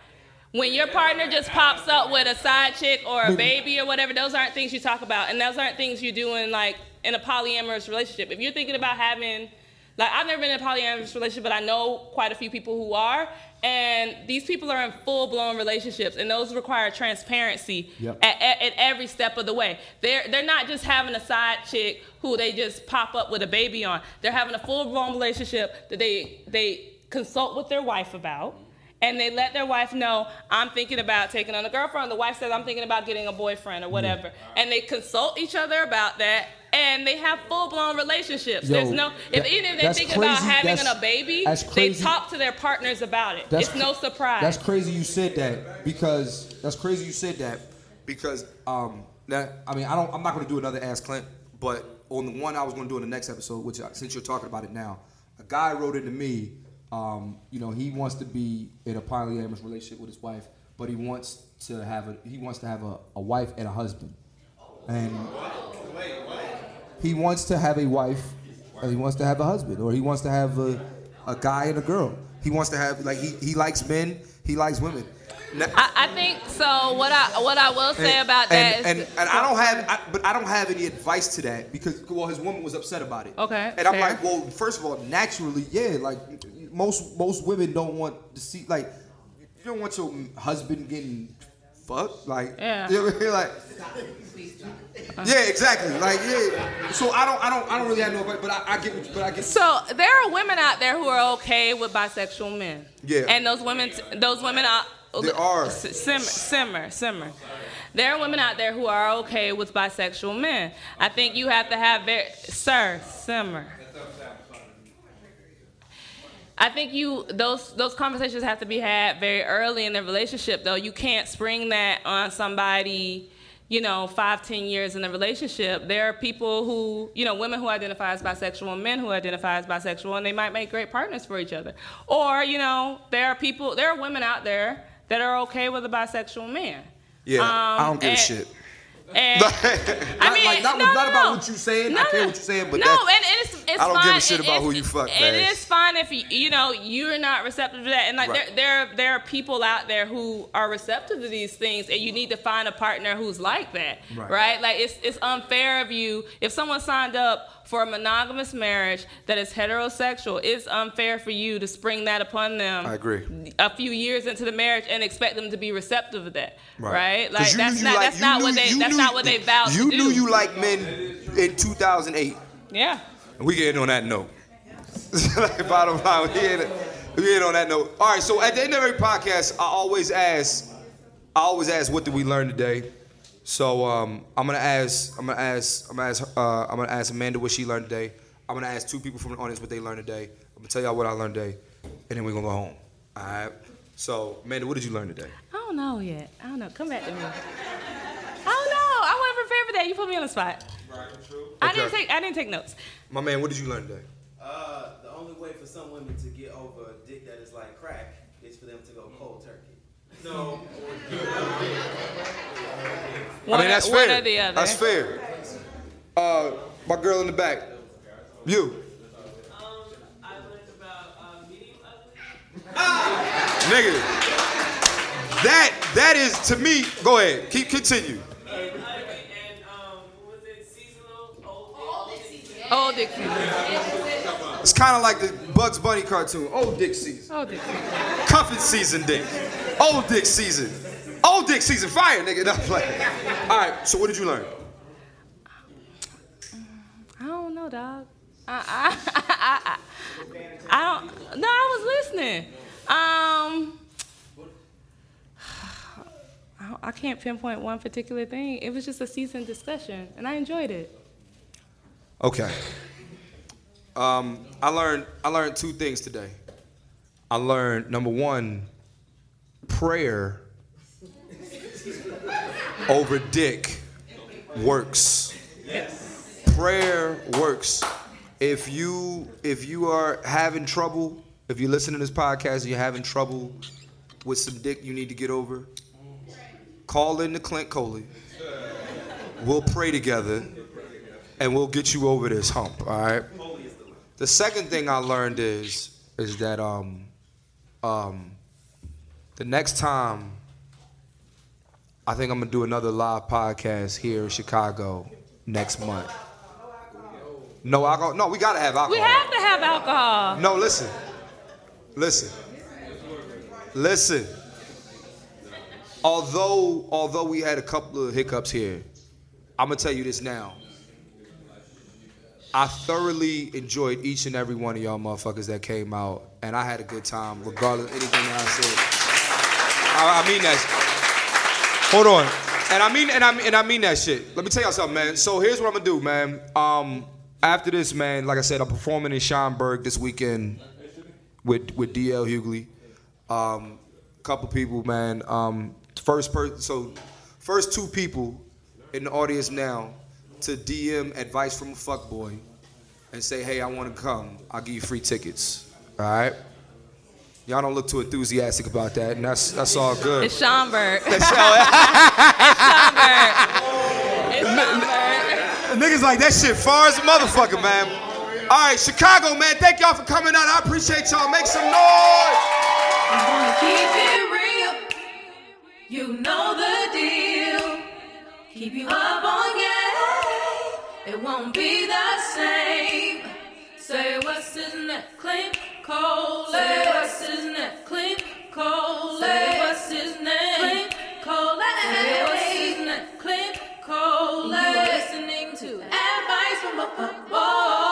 When your partner just pops up with a side chick or a baby or whatever, those aren't things you talk about, and those aren't things you do in like in a polyamorous relationship. If you're thinking about having like I've never been in a polyamorous relationship, but I know quite a few people who are, and these people are in full-blown relationships, and those require transparency Yep. at, at, at every step of the way. They're they're not just having a side chick who they just pop up with a baby on. They're having a full-blown relationship that they they consult with their wife about, and they let their wife know I'm thinking about taking on a girlfriend. The wife says I'm thinking about getting a boyfriend or whatever, and they consult each other about that, and they have full blown relationships. Yo, There's no if that- even if they that's think about having a baby, they talk to their partners about it. That's it's no surprise. That's crazy you said that because that's crazy you said that because um that I mean I don't I'm not gonna do another Ask Clint, but on the one I was gonna do in the next episode, which uh, since you're talking about it now, a guy wrote into me, um, you know, he wants to be in a polyamorous relationship with his wife, but he wants to have a he wants to have a, a wife and a husband. And he wants to have a wife and he wants to have a husband or he wants to have a, a guy and a girl he wants to have like he, he likes men he likes women Now- I, I think so. What I what I will say about that and, is and, and I don't have, I, but I don't have any advice to that because well, his woman was upset about it. Okay, And I'm fair. like, well, first of all, naturally, yeah, like most most women don't want to see, like, you don't want your husband getting fucked, like, Yeah. you know I mean? like, yeah, exactly, like, yeah. So I don't, I don't, I don't really have no, advice, but I, I get, what you, but I get. So there are women out there who are okay with bisexual men. Yeah. And those women, those women are. There are. Simmer, simmer, simmer. There are women out there who are okay with bisexual men. I think you have to have very, sir, simmer. I think you those those conversations have to be had very early in the relationship though. You can't spring that on somebody, you know, five, ten years in the relationship. There are people who, you know, women who identify as bisexual and men who identify as bisexual and they might make great partners for each other. Or, you know, there are people there are women out there that are okay with a bisexual man. Yeah, I Um, don't give a shit. And Not, I mean, like, not, no, not no, about no. what you're saying. No, I care what you're saying, but no, that, and it's, it's I don't fine. give a shit about who you fuck, It man. is fine if you, you know you're not receptive to that, and like Right. there, there, there are people out there who are receptive to these things, and you need to find a partner who's like that, Right. right? Like it's it's unfair of you if someone signed up for a monogamous marriage that is heterosexual. It's unfair for you to spring that upon them. I agree. A few years into the marriage and expect them to be receptive of that, Right. right? 'Cause Like you that's you not like- that's not knew- what they that's knew- not what they vowed You to knew do. you liked men in 2008. Yeah. We get on that note. like, bottom line, we getting, we getting on that note. All right, so at the end of every podcast, I always ask, I always ask, what did we learn today? So um, I'm gonna ask, I'm gonna ask, I'm gonna ask, uh, I'm gonna ask Amanda what she learned today. I'm gonna ask two people from the audience what they learned today. I'm gonna tell y'all what I learned today, and then we're gonna go home. All right. So Amanda, what did you learn today? I don't know yet. I don't know. Come back to me. I don't know. I wasn't prepared for that. You put me on the spot. I didn't take. I didn't take notes. My man, what did you learn today? Uh, the only way for some women to get over a dick that is like crack is for them to go cold turkey. No. One I mean, or- that's one fair. or the other. That's fair. Uh, my girl in the back. You. Nigga. That that is to me. Go ahead. Keep continue. Old Dick um, season. It's kind of like the Bugs Bunny cartoon. Old Dick season. Old Dick season. Cuffing season, Dick. Old Dick season. Old Dick season. Fire, nigga. No, like. All right. So what did you learn? I don't know, dog. I, I, I, I, don't. No, I was listening. Um. I I can't pinpoint one particular thing. It was just a seasoned discussion, and I enjoyed it. Okay. Um, I learned I learned two things today. I learned number one, prayer over dick works. Prayer works. If you if you are having trouble, if you listen to this podcast and you're having trouble with some dick you need to get over, call in to Clint Coley. We'll pray together and we'll get you over this hump, all right? The second thing I learned is is that um um the next time I think I'm gonna do another live podcast here in Chicago next month. No alcohol. No, we gotta have alcohol. We have to have alcohol. No, listen. Listen. Listen. Although although we had a couple of hiccups here, I'm gonna tell you this now. I thoroughly enjoyed each and every one of y'all motherfuckers that came out, and I had a good time, regardless of anything that I said. I, I mean that. Hold on, and I mean, and I and I mean that shit. Let me tell y'all something, man. So here's what I'm gonna do, man. Um, after this, man, like I said, I'm performing in Schaumburg this weekend with with DL Hughley. Um, couple people, man. Um, first person, so first two people in the audience now to DM advice from a fuckboy and say, hey, I want to come. I'll give you free tickets. All right. Y'all don't look too enthusiastic about that, and that's that's all good. It's Schaumburg. That's it's Schaumburg. It's Schaumburg. Niggas like that shit far as a motherfucker, man. All right, Chicago, man. Thank y'all for coming out. I appreciate y'all. Make some noise. Keep it real. You know the deal. Keep you up on game. It won't be the same. Say what's his next claim? what's his name? What's his name? What's his name? You listening to advice from a fuckboy.